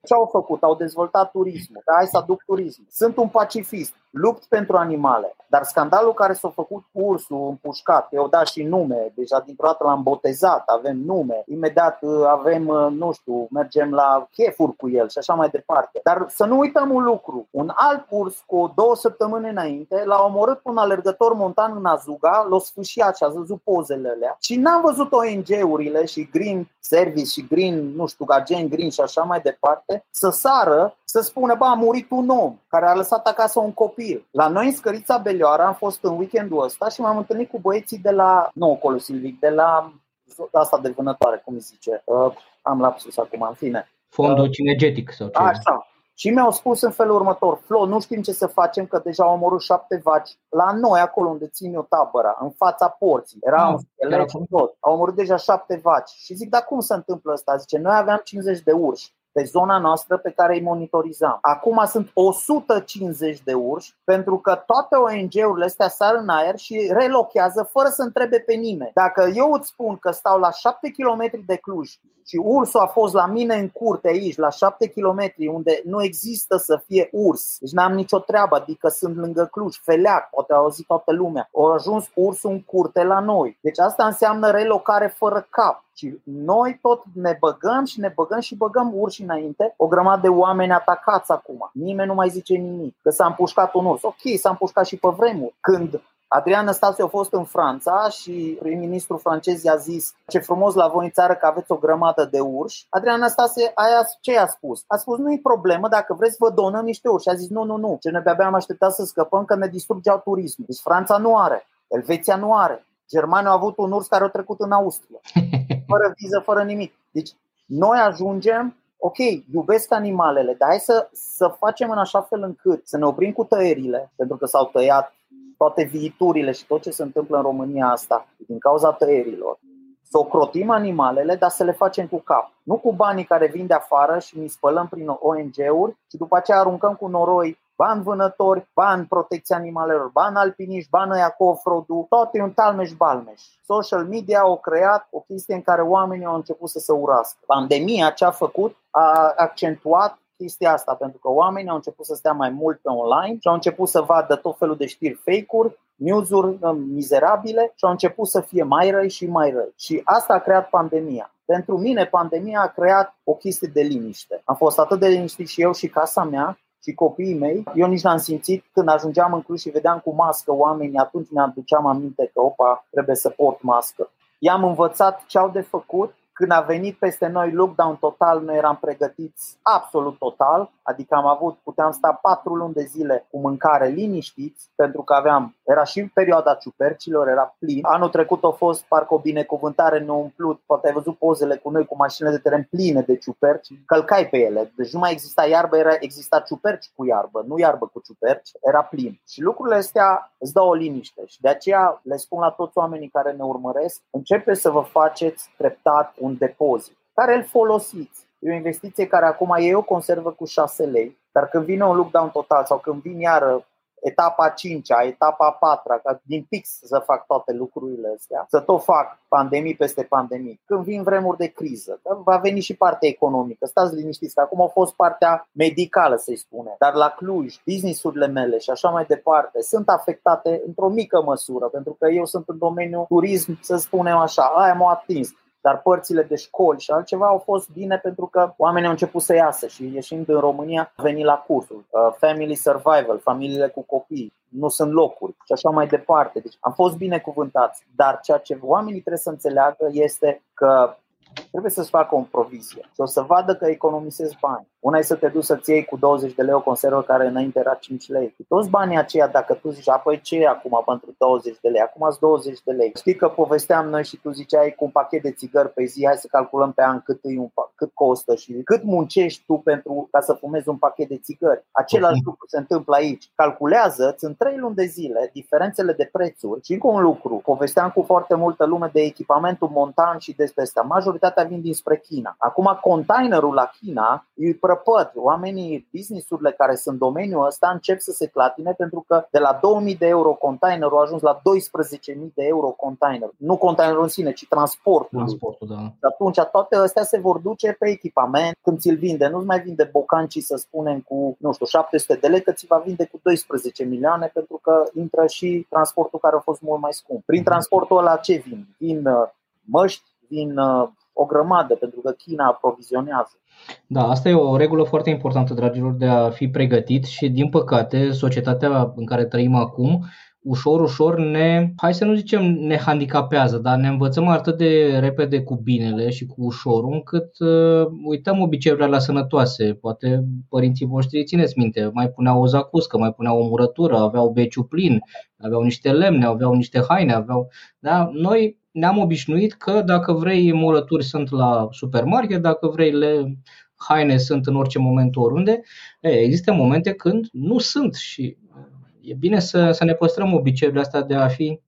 ce au făcut? Au dezvoltat turismul. Da, hai să aduc turism. Sunt un pacifist lupt pentru animale. Dar scandalul care s-a făcut cu ursul împușcat, eu da și nume, deja dintr-o dată l-am botezat, avem nume, imediat uh, avem, uh, nu știu, mergem la chefuri cu el și așa mai departe. Dar să nu uităm un lucru, un alt urs cu două săptămâni înainte l-a omorât un alergător montan în Azuga, l-a sfâșiat și a văzut pozele alea și n-am văzut ONG-urile și Green Service și Green, nu știu, agent Green și așa mai departe, să sară să spună, bă, a murit un om care a lăsat acasă un copil. La noi în Scărița Belioara am fost în weekendul ăsta și m-am întâlnit cu băieții de la, nou Colo Silvic, de la asta de vânătoare, cum zice. Uh, am lapsus acum, în fine. Fondul uh, cinegetic sau ce? Așa. Și mi-au spus în felul următor, Flo, nu știm ce să facem, că deja au omorât șapte vaci la noi, acolo unde țin eu tabăra, în fața porții. Era ah, un schelet și tot. Au omorât deja șapte vaci. Și zic, dar cum se întâmplă asta? Zice, noi aveam 50 de urși pe zona noastră pe care îi monitorizam. Acum sunt 150 de urși pentru că toate ONG-urile astea sar în aer și relochează fără să întrebe pe nimeni. Dacă eu îți spun că stau la 7 km de Cluj și ursul a fost la mine în curte aici, la 7 km, unde nu există să fie urs, deci n-am nicio treabă, adică sunt lângă Cluj, Feleac, poate au auzit toată lumea, au ajuns ursul în curte la noi. Deci asta înseamnă relocare fără cap. Și noi tot ne băgăm și ne băgăm și băgăm urși înainte. O grămadă de oameni atacați acum. Nimeni nu mai zice nimic. Că s-a împușcat un urs. Ok, s-a împușcat și pe vremuri. Când Adrian Stasiu a fost în Franța și prim-ministrul francez i-a zis ce frumos la voi în țară că aveți o grămadă de urși. Adrian Stasiu aia ce a spus? A spus nu e problemă, dacă vreți vă donăm niște urși. A zis nu, nu, nu, ce ne abia am așteptat să scăpăm că ne distrugeau turismul. Deci Franța nu are, Elveția nu are, Germania au avut un urs care a trecut în Austria, fără viză, fără nimic. Deci noi ajungem, ok, iubesc animalele, dar hai să, să facem în așa fel încât să ne oprim cu tăierile, pentru că s-au tăiat toate viiturile și tot ce se întâmplă în România asta din cauza tăierilor. Să ocrotim animalele, dar să le facem cu cap. Nu cu banii care vin de afară și ne spălăm prin ONG-uri și după aceea aruncăm cu noroi bani vânători, bani protecția animalelor, bani alpiniști, bani ăia cu off tot e un talmeș-balmeș. Social media au creat o chestie în care oamenii au început să se urască. Pandemia ce a făcut a accentuat chestia asta, pentru că oamenii au început să stea mai mult pe online și au început să vadă tot felul de știri fake-uri, news-uri um, mizerabile și au început să fie mai răi și mai răi. Și asta a creat pandemia. Pentru mine, pandemia a creat o chestie de liniște. Am fost atât de liniștit și eu și casa mea și copiii mei, eu nici n-am simțit când ajungeam în Cluj și vedeam cu mască oamenii, atunci mi-aduceam aminte că, opa, trebuie să port mască. I-am învățat ce au de făcut când a venit peste noi lockdown total, noi eram pregătiți absolut total, adică am avut, puteam sta patru luni de zile cu mâncare liniștiți, pentru că aveam, era și perioada ciupercilor, era plin. Anul trecut a fost parcă o binecuvântare ne umplut, poate ai văzut pozele cu noi cu mașinile de teren pline de ciuperci, călcai pe ele, deci nu mai exista iarbă, era, exista ciuperci cu iarbă, nu iarbă cu ciuperci, era plin. Și lucrurile astea îți dau o liniște și de aceea le spun la toți oamenii care ne urmăresc, începe să vă faceți treptat un depozit care îl folosiți. E o investiție care acum e o conservă cu 6 lei, dar când vine un lockdown total sau când vin iară etapa 5 etapa 4 ca din pix să fac toate lucrurile astea, să tot fac pandemii peste pandemii. Când vin vremuri de criză, va veni și partea economică. Stați liniștiți, acum a fost partea medicală, să-i spune. Dar la Cluj, businessurile mele și așa mai departe sunt afectate într-o mică măsură, pentru că eu sunt în domeniul turism, să spunem așa, aia m-a atins dar părțile de școli și altceva au fost bine pentru că oamenii au început să iasă și ieșind în România a venit la cursul. Uh, family Survival, familiile cu copii, nu sunt locuri și așa mai departe. Deci am fost binecuvântați, dar ceea ce oamenii trebuie să înțeleagă este că trebuie să-ți facă o provizie și o să vadă că economisezi bani. Una e să te duci să-ți iei cu 20 de lei o conservă care înainte era 5 lei. Cu toți banii aceia, dacă tu zici, apoi ce e acum pentru 20 de lei? Acum sunt 20 de lei. Știi că povesteam noi și tu ziceai cu un pachet de țigări pe zi, hai să calculăm pe an cât, e un, cât costă și cât muncești tu pentru ca să fumezi un pachet de țigări. Același lucru se întâmplă aici. Calculează-ți în 3 luni de zile diferențele de prețuri și încă un lucru. Povesteam cu foarte multă lume de echipamentul montan și despre asta. Majoritatea vin dinspre China. Acum containerul la China e prăpăd. Oamenii, businessurile care sunt în domeniul ăsta încep să se clatine pentru că de la 2000 de euro containerul a ajuns la 12.000 de euro container. Nu containerul în sine, ci transportul. Transportul, da. Și atunci toate astea se vor duce pe echipament când ți-l vinde. Nu-ți mai vinde bocancii, să spunem, cu, nu știu, 700 de lei, că ți va vinde cu 12 milioane pentru că intră și transportul care a fost mult mai scump. Prin transportul ăla ce vin? Vin uh, măști, vin uh, o grămadă, pentru că China aprovizionează. Da, asta e o regulă foarte importantă, dragilor, de a fi pregătit și, din păcate, societatea în care trăim acum, ușor, ușor ne, hai să nu zicem ne handicapează, dar ne învățăm atât de repede cu binele și cu ușorul, încât uh, uităm obiceiurile la sănătoase. Poate părinții voștri țineți minte, mai puneau o zacuscă, mai puneau o murătură, aveau beciu plin, aveau niște lemne, aveau niște haine, aveau... Da? Noi ne-am obișnuit că dacă vrei murături sunt la supermarket, dacă vrei le haine sunt în orice moment oriunde. E, există momente când nu sunt și e bine să, să ne păstrăm obiceiurile astea de a fi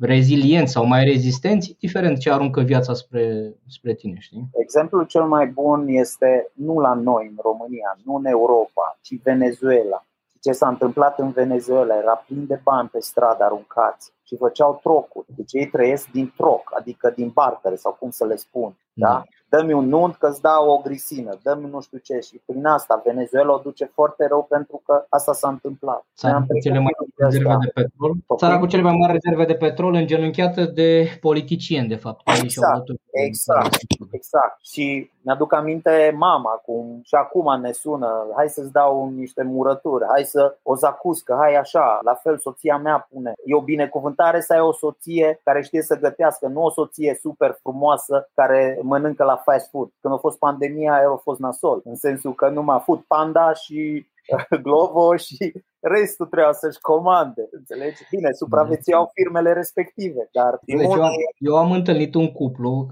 rezilienți sau mai rezistenți, diferent ce aruncă viața spre, spre tine. Știi? Exemplul cel mai bun este nu la noi, în România, nu în Europa, ci Venezuela. Ce s-a întâmplat în Venezuela era plin de bani pe stradă aruncați și făceau trocuri. Deci ei trăiesc din troc, adică din bartere sau cum să le spun. Da? Da? dă-mi un nunt că îți dau o grisină, dă-mi nu știu ce și prin asta Venezuela o duce foarte rău pentru că asta s-a întâmplat. Țara cu cele mai mari rezerve de petrol, țara cu cele mai mari rezerve de petrol îngenunchiată de politicieni de fapt. Exact, exact, exact. Și mi-aduc aminte mama cum și acum ne sună, hai să-ți dau niște murături, hai să o zacuscă, hai așa, la fel soția mea pune. E o binecuvântare să ai o soție care știe să gătească, nu o soție super frumoasă care mănâncă la fast food. Când a fost pandemia, aia a fost nasol, în sensul că numai food panda și Glovo și restul trebuia să-și comande. Înțelegi? Bine, supraviețuiau firmele respective, dar deci eu, am, eu am întâlnit un cuplu,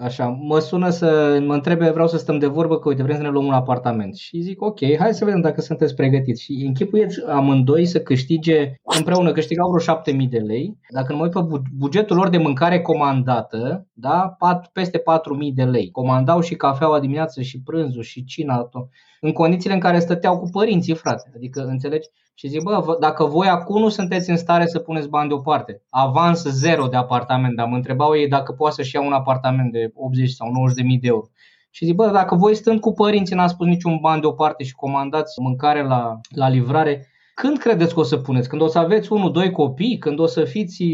așa, mă sună să mă întrebe, vreau să stăm de vorbă, că uite, vrem să ne luăm un apartament. Și zic, ok, hai să vedem dacă sunteți pregătiți. Și închipuieți amândoi să câștige, împreună câștigau vreo 7000 de lei. Dacă nu mă uit pe bugetul lor de mâncare comandată, da, pat, peste 4000 de lei. Comandau și cafeaua dimineață și prânzul și cina, tot în condițiile în care stăteau cu părinții, frate. Adică, înțelegi? Și zic, bă, dacă voi acum nu sunteți în stare să puneți bani deoparte, avans zero de apartament, dar mă întrebau ei dacă poate să-și ia un apartament de 80 sau 90 de mii de euro. Și zic, bă, dacă voi stând cu părinții n-ați pus niciun bani deoparte și comandați mâncare la, la livrare, când credeți că o să puneți? Când o să aveți unul, doi copii? Când o să fiți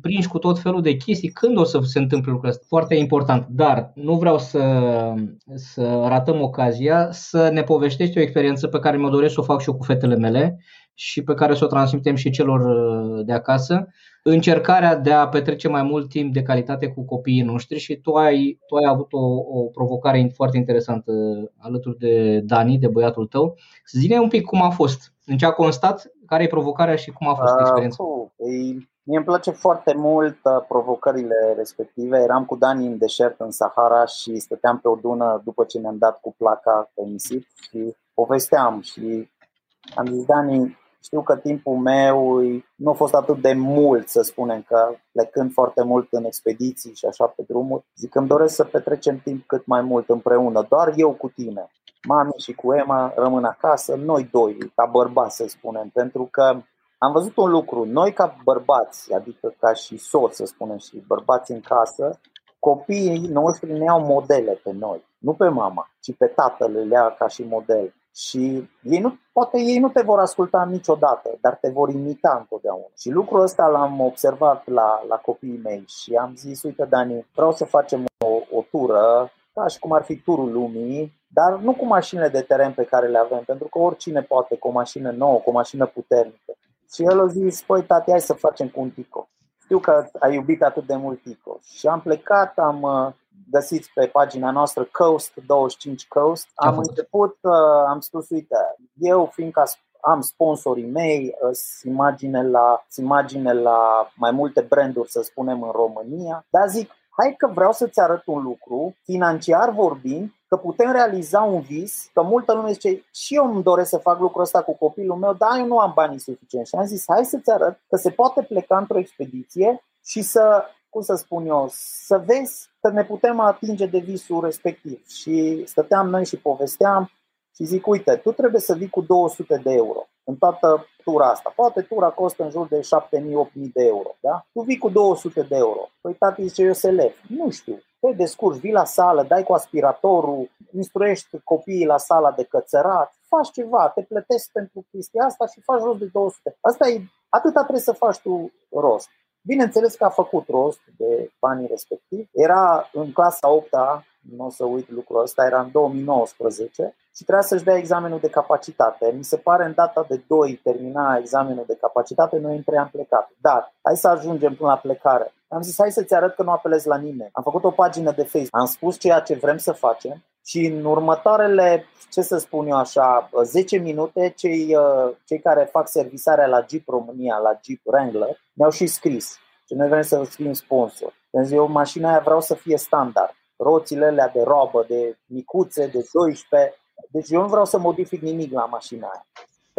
prinși cu tot felul de chestii? Când o să se întâmple lucrul ăsta? Foarte important. Dar nu vreau să, să ratăm ocazia să ne povestești o experiență pe care mi-o doresc să o fac și eu cu fetele mele și pe care să o transmitem și celor de acasă încercarea de a petrece mai mult timp de calitate cu copiii noștri și tu ai, tu ai avut o, o provocare foarte interesantă alături de Dani, de băiatul tău. Zine un pic cum a fost, în ce a constat, care e provocarea și cum a fost experiența? Uh, Mie îmi place foarte mult uh, provocările respective. Eram cu Dani în deșert în Sahara și stăteam pe o dună după ce ne-am dat cu placa pe nisip și povesteam și am zis, Dani, știu că timpul meu nu a fost atât de mult, să spunem, că plecând foarte mult în expediții și așa pe drumuri, zic că îmi doresc să petrecem timp cât mai mult împreună, doar eu cu tine. Mami și cu Emma rămân acasă, noi doi, ca bărbați să spunem, pentru că am văzut un lucru, noi ca bărbați, adică ca și soți, să spunem, și bărbați în casă, copiii noștri ne iau modele pe noi, nu pe mama, ci pe tatăl le ia ca și model. Și ei nu, poate ei nu te vor asculta niciodată, dar te vor imita întotdeauna. Și lucrul ăsta l-am observat la, la copiii mei și am zis, uite Dani, vreau să facem o, o tură, ca și cum ar fi turul lumii, dar nu cu mașinile de teren pe care le avem, pentru că oricine poate cu o mașină nouă, cu o mașină puternică. Și el a zis, păi tati, hai să facem cu un Tico. Știu că ai iubit atât de mult Tico. Și am plecat, am uh, găsit pe pagina noastră Coast 25 Coast. Am început, uh, am spus, uite, eu fiindcă am sponsorii mei, uh, imagine la, imagine la mai multe branduri, să spunem, în România, dar zic, hai că vreau să-ți arăt un lucru, financiar vorbind, că putem realiza un vis, că multă lume zice și eu îmi doresc să fac lucrul ăsta cu copilul meu, dar eu nu am banii suficienți. Și am zis, hai să-ți arăt că se poate pleca într-o expediție și să, cum să spun eu, să vezi că ne putem atinge de visul respectiv. Și stăteam noi și povesteam și zic, uite, tu trebuie să vii cu 200 de euro în toată tura asta. Poate tura costă în jur de 7.000-8.000 de euro. Da? Tu vii cu 200 de euro. Păi tati zice, eu să lev. Nu știu. Te descurci, vii la sală, dai cu aspiratorul, instruiești copiii la sala de cățărat, faci ceva, te plătești pentru chestia asta și faci rost de 200. Asta e, atâta trebuie să faci tu rost. Bineînțeles că a făcut rost de banii respectivi. Era în clasa 8 nu o să uit lucrul ăsta, era în 2019 și trebuia să-și dea examenul de capacitate. Mi se pare în data de 2 termina examenul de capacitate, noi în 3 am plecat. Dar hai să ajungem până la plecare. Am zis, hai să-ți arăt că nu apelez la nimeni. Am făcut o pagină de Facebook, am spus ceea ce vrem să facem și în următoarele, ce să spun eu așa, 10 minute, cei, cei care fac servisarea la Jeep România, la Jeep Wrangler, mi-au și scris și noi vrem să fim sponsor. Pentru eu mașina aia vreau să fie standard roțile alea de robă, de micuțe, de 12. Deci eu nu vreau să modific nimic la mașina aia.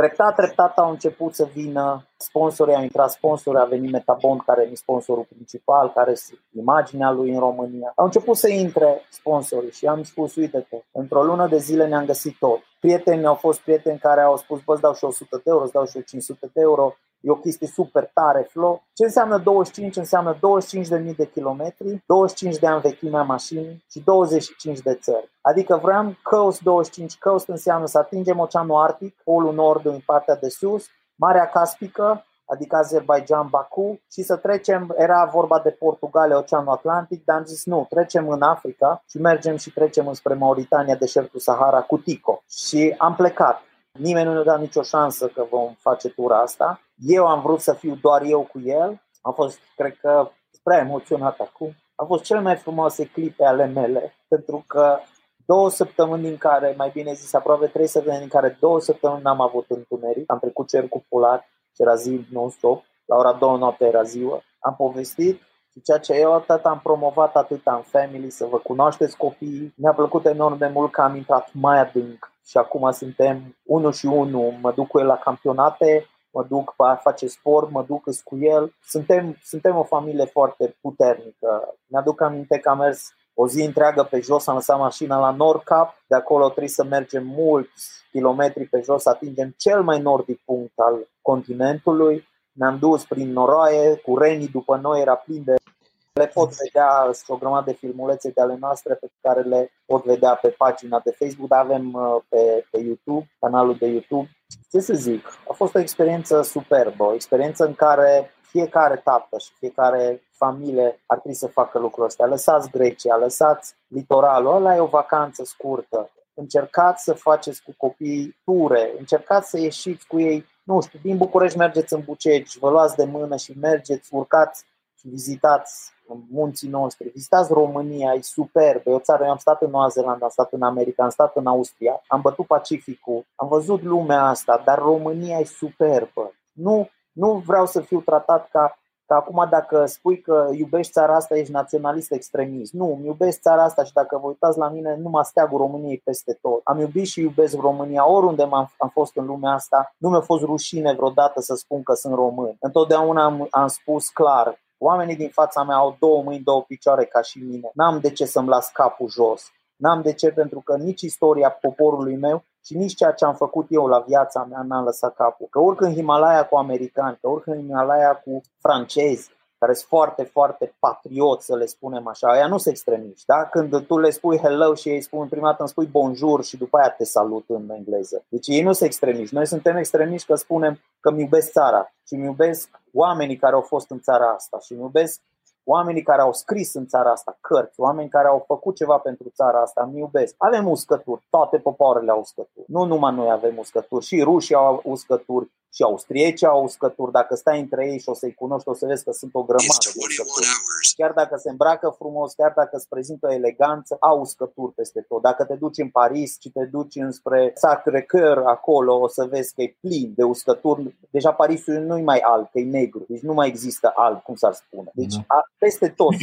Treptat, treptat au început să vină sponsorii, au intrat sponsori, a venit Metabond, care e sponsorul principal, care este imaginea lui în România. Au început să intre sponsorii și am spus, uite-te, într-o lună de zile ne-am găsit tot. Prieteni au fost prieteni care au spus, bă, îți dau și 100 de euro, îți dau și 500 de euro, E o chestie super tare, flow. Ce înseamnă 25? Înseamnă 25.000 de kilometri, 25 de ani vechimea mașinii și 25 de țări. Adică vreau Coast 25 Coast înseamnă să atingem Oceanul Arctic, Polul Nord în partea de sus, Marea Caspică, adică Azerbaijan, Baku și să trecem, era vorba de Portugalia, Oceanul Atlantic, dar am zis nu, trecem în Africa și mergem și trecem înspre Mauritania, deșertul Sahara cu Tico. Și am plecat. Nimeni nu ne-a dat nicio șansă că vom face tura asta. Eu am vrut să fiu doar eu cu el. Am fost, cred că, prea emoționat acum. A fost cele mai frumoase clipe ale mele, pentru că două săptămâni din care, mai bine zis, aproape trei săptămâni din care două săptămâni n-am avut întuneric, am trecut cercul polar și era zi non-stop, la ora două noapte era ziua, am povestit și ceea ce eu atât am promovat atât în family, să vă cunoașteți copiii, mi-a plăcut enorm de mult că am intrat mai adânc. Și acum suntem unul și unul, mă duc cu el la campionate, mă duc a face sport, mă duc cu el. Suntem, suntem o familie foarte puternică. Mi-aduc aminte că am mers o zi întreagă pe jos, am lăsat mașina la Nordcap, de acolo trebuie să mergem mulți kilometri pe jos, să atingem cel mai nordic punct al continentului. Ne-am dus prin noroaie, cu renii după noi era plin de le pot vedea, sunt o grămadă de filmulețe de ale noastre pe care le pot vedea pe pagina de Facebook, dar avem uh, pe, pe YouTube, canalul de YouTube. Ce să zic, a fost o experiență superbă, o experiență în care fiecare tată și fiecare familie ar trebui să facă lucrul ăsta. Lăsați Grecia, lăsați litoralul, ăla e o vacanță scurtă. Încercați să faceți cu copiii ture, încercați să ieșiți cu ei nu știu, din București mergeți în Bucegi, vă luați de mână și mergeți, urcați și vizitați munții noștri, vizitați România, e superb, e o țară, eu am stat în Noua Zeelandă, am stat în America, am stat în Austria, am bătut Pacificul, am văzut lumea asta, dar România e superbă. Nu, nu vreau să fiu tratat ca Că acum dacă spui că iubești țara asta, ești naționalist extremist. Nu, îmi iubesc țara asta și dacă vă uitați la mine, numai steagul României peste tot. Am iubit și iubesc România oriunde am am fost în lumea asta. Nu mi-a fost rușine vreodată să spun că sunt român. Întotdeauna am, am spus clar, oamenii din fața mea au două mâini, două picioare ca și mine. N-am de ce să-mi las capul jos. N-am de ce, pentru că nici istoria poporului meu și nici ceea ce am făcut eu la viața mea n-am lăsat capul. Că urc în Himalaya cu americani, că urc în Himalaya cu francezi, care sunt foarte, foarte patrioți, să le spunem așa. Aia nu sunt extremiști, da? Când tu le spui hello și ei spun prima dată îmi spui bonjour și după aia te salut în engleză. Deci ei nu sunt extremiști. Noi suntem extremiști că spunem că îmi iubesc țara și îmi iubesc oamenii care au fost în țara asta și îmi iubesc oamenii care au scris în țara asta cărți, oameni care au făcut ceva pentru țara asta, îmi iubesc. Avem uscături, toate popoarele au uscături. Nu numai noi avem uscături, și rușii au uscături, și austrieci au uscături. Dacă stai între ei și o să-i cunoști, o să vezi că sunt o grămadă de uscături. Chiar dacă se îmbracă frumos, chiar dacă îți prezintă o eleganță, au uscături peste tot. Dacă te duci în Paris și te duci înspre Sacré-Cœur, acolo o să vezi că e plin de uscături. Deja Parisul nu e mai alb, că e negru. Deci nu mai există alb, cum s-ar spune. Deci da. a, peste tot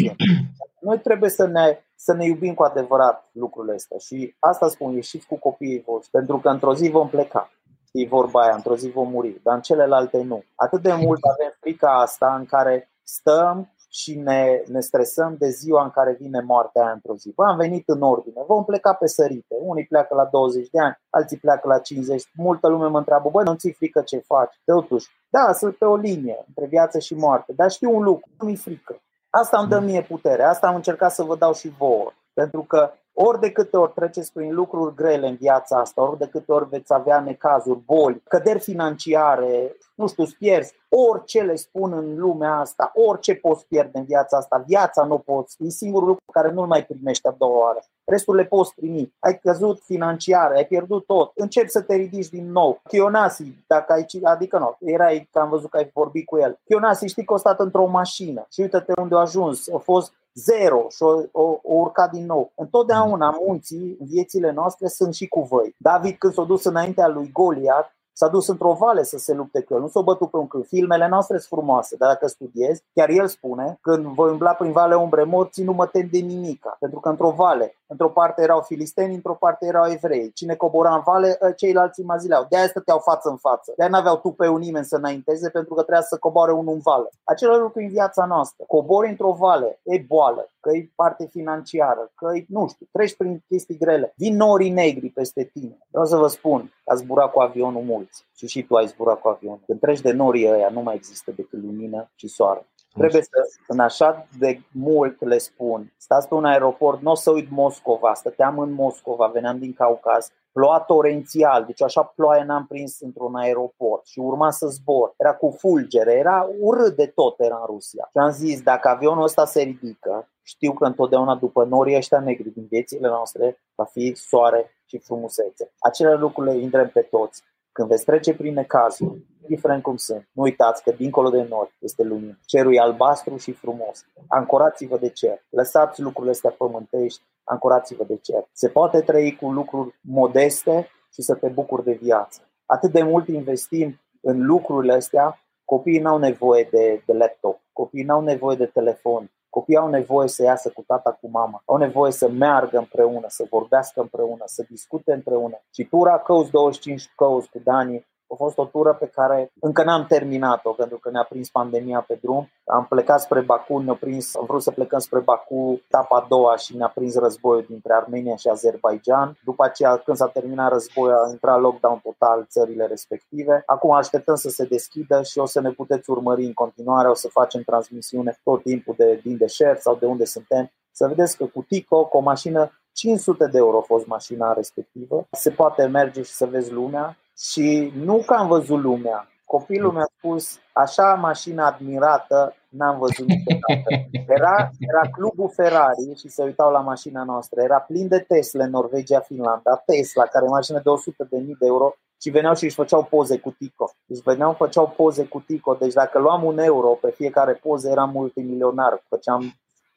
Noi trebuie să ne să ne iubim cu adevărat lucrurile astea. Și asta spun, ieșiți cu copiii voștri, pentru că într-o zi vom pleca e vorba aia, într-o zi vom muri, dar în celelalte nu. Atât de mult avem frica asta în care stăm și ne, ne stresăm de ziua în care vine moartea aia într-o zi. Bă, am venit în ordine, vom pleca pe sărite. Unii pleacă la 20 de ani, alții pleacă la 50. Multă lume mă întreabă, bă, nu ți frică ce faci? Totuși, da, sunt pe o linie între viață și moarte, dar știu un lucru, nu mi frică. Asta îmi dă mie putere, asta am încercat să vă dau și vouă. Pentru că ori de câte ori treceți prin lucruri grele în viața asta, ori de câte ori veți avea necazuri, boli, căderi financiare, nu știu, pierzi, orice le spun în lumea asta, orice poți pierde în viața asta, viața nu poți, e singurul lucru care nu-l mai primești a doua oară. Restul le poți primi. Ai căzut financiar, ai pierdut tot. Începi să te ridici din nou. Chionasi, dacă ai, adică nu, erai, că am văzut că ai vorbit cu el. Chionasi știi că a stat într-o mașină și uite-te unde a ajuns. A fost zero și o, o, o urca din nou. Întotdeauna munții, viețile noastre sunt și cu voi. David când s-a dus înaintea lui Goliat, S-a dus într-o vale să se lupte cu el, nu s-a bătut pe un câmp. Filmele noastre sunt frumoase, dar dacă studiezi, chiar el spune, când voi umbla prin vale umbre morții, nu mă tem de nimica. Pentru că într-o vale, într-o parte erau filisteni, într-o parte erau evrei. Cine cobora în vale, ă, ceilalți îi mazileau. De-aia stăteau față în față. De-aia n-aveau tu pe un nimeni să înainteze, pentru că trebuia să coboare unul în vale. Același lucru în viața noastră. Cobori într-o vale, e boală, că e parte financiară, că e, nu știu, treci prin chestii grele. Vin norii negri peste tine. Vreau să vă spun, a zburat cu avionul mulți și și tu ai zburat cu avionul. Când treci de norii ăia, nu mai există decât lumină și soare. Trebuie să, în așa de mult le spun, stați pe un aeroport, nu o să uit Moscova, stăteam în Moscova, veneam din Caucaz, ploua torențial, deci așa ploaie n-am prins într-un aeroport și urma să zbor. Era cu fulgere, era urât de tot era în Rusia. Și am zis, dacă avionul ăsta se ridică, știu că întotdeauna după norii ăștia negri din viețile noastre va fi soare și frumusețe. Acele lucruri le intrăm pe toți. Când veți trece prin necazuri, indiferent cum sunt, nu uitați că dincolo de nori este lumină. Cerul e albastru și frumos. Ancorați-vă de cer. Lăsați lucrurile astea pământești, ancorați-vă de cer. Se poate trăi cu lucruri modeste și să te bucuri de viață. Atât de mult investim în lucrurile astea, copiii n-au nevoie de, de laptop, copiii n-au nevoie de telefon, Copiii au nevoie să iasă cu tata, cu mama, au nevoie să meargă împreună, să vorbească împreună, să discute împreună. Și tura Căuți 25 Căuți cu Dani a fost o tură pe care încă n-am terminat-o pentru că ne-a prins pandemia pe drum. Am plecat spre Baku, ne-a prins, am vrut să plecăm spre Baku, etapa a doua și ne-a prins războiul dintre Armenia și Azerbaijan. După aceea, când s-a terminat războiul, a intrat lockdown total țările respective. Acum așteptăm să se deschidă și o să ne puteți urmări în continuare, o să facem transmisiune tot timpul de, din deșert sau de unde suntem. Să vedeți că cu Tico, cu o mașină 500 de euro a fost mașina respectivă. Se poate merge și să vezi lumea și nu că am văzut lumea. Copilul mi-a spus, așa mașină admirată n-am văzut niciodată. Era, era clubul Ferrari și se uitau la mașina noastră. Era plin de Tesla în Norvegia, Finlanda. Tesla, care e mașină de 100 de mii de euro și veneau și își făceau poze cu Tico. Deci veneau, făceau poze cu Tico. Deci dacă luam un euro pe fiecare poză, eram multimilionar. Făceam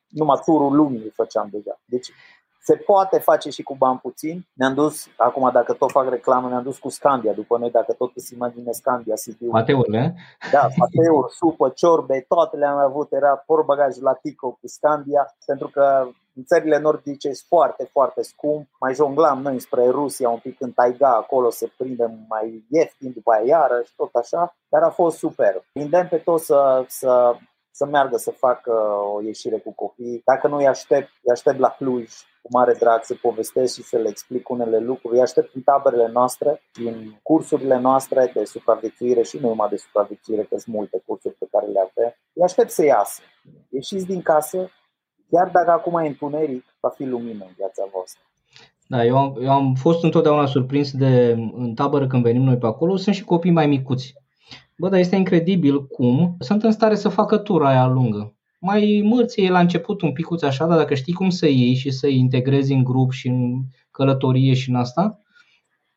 numai turul lumii făceam deja. Deci se poate face și cu bani puțin. Ne-am dus, acum dacă tot fac reclamă, ne-am dus cu Scandia după noi, dacă tot îți imagine Scandia, Sibiu. Pateurile? Da, pateuri, supă, ciorbe, toate le-am avut, era bagaj la Tico cu Scandia, pentru că în țările nordice sunt foarte, foarte scump. Mai jonglam noi spre Rusia un pic în taiga, acolo se prinde mai ieftin, după aia iară și tot așa, dar a fost super. Îndemn pe toți să, să să meargă să facă o ieșire cu copii. Dacă nu îi aștept, îi aștept la Cluj cu mare drag să povestesc și să le explic unele lucruri. Îi aștept în taberele noastre, în cursurile noastre de supraviețuire și nu numai de supraviețuire, că sunt multe cursuri pe care le avem. Îi aștept să iasă. Ieșiți din casă, chiar dacă acum e întuneric, va fi lumină în viața voastră. Da, eu am, eu am fost întotdeauna surprins de în tabără când venim noi pe acolo, sunt și copii mai micuți Bă, dar este incredibil cum sunt în stare să facă tura aia lungă. Mai mărție la început un picuț așa, dar dacă știi cum să iei și să-i integrezi în grup și în călătorie și în asta,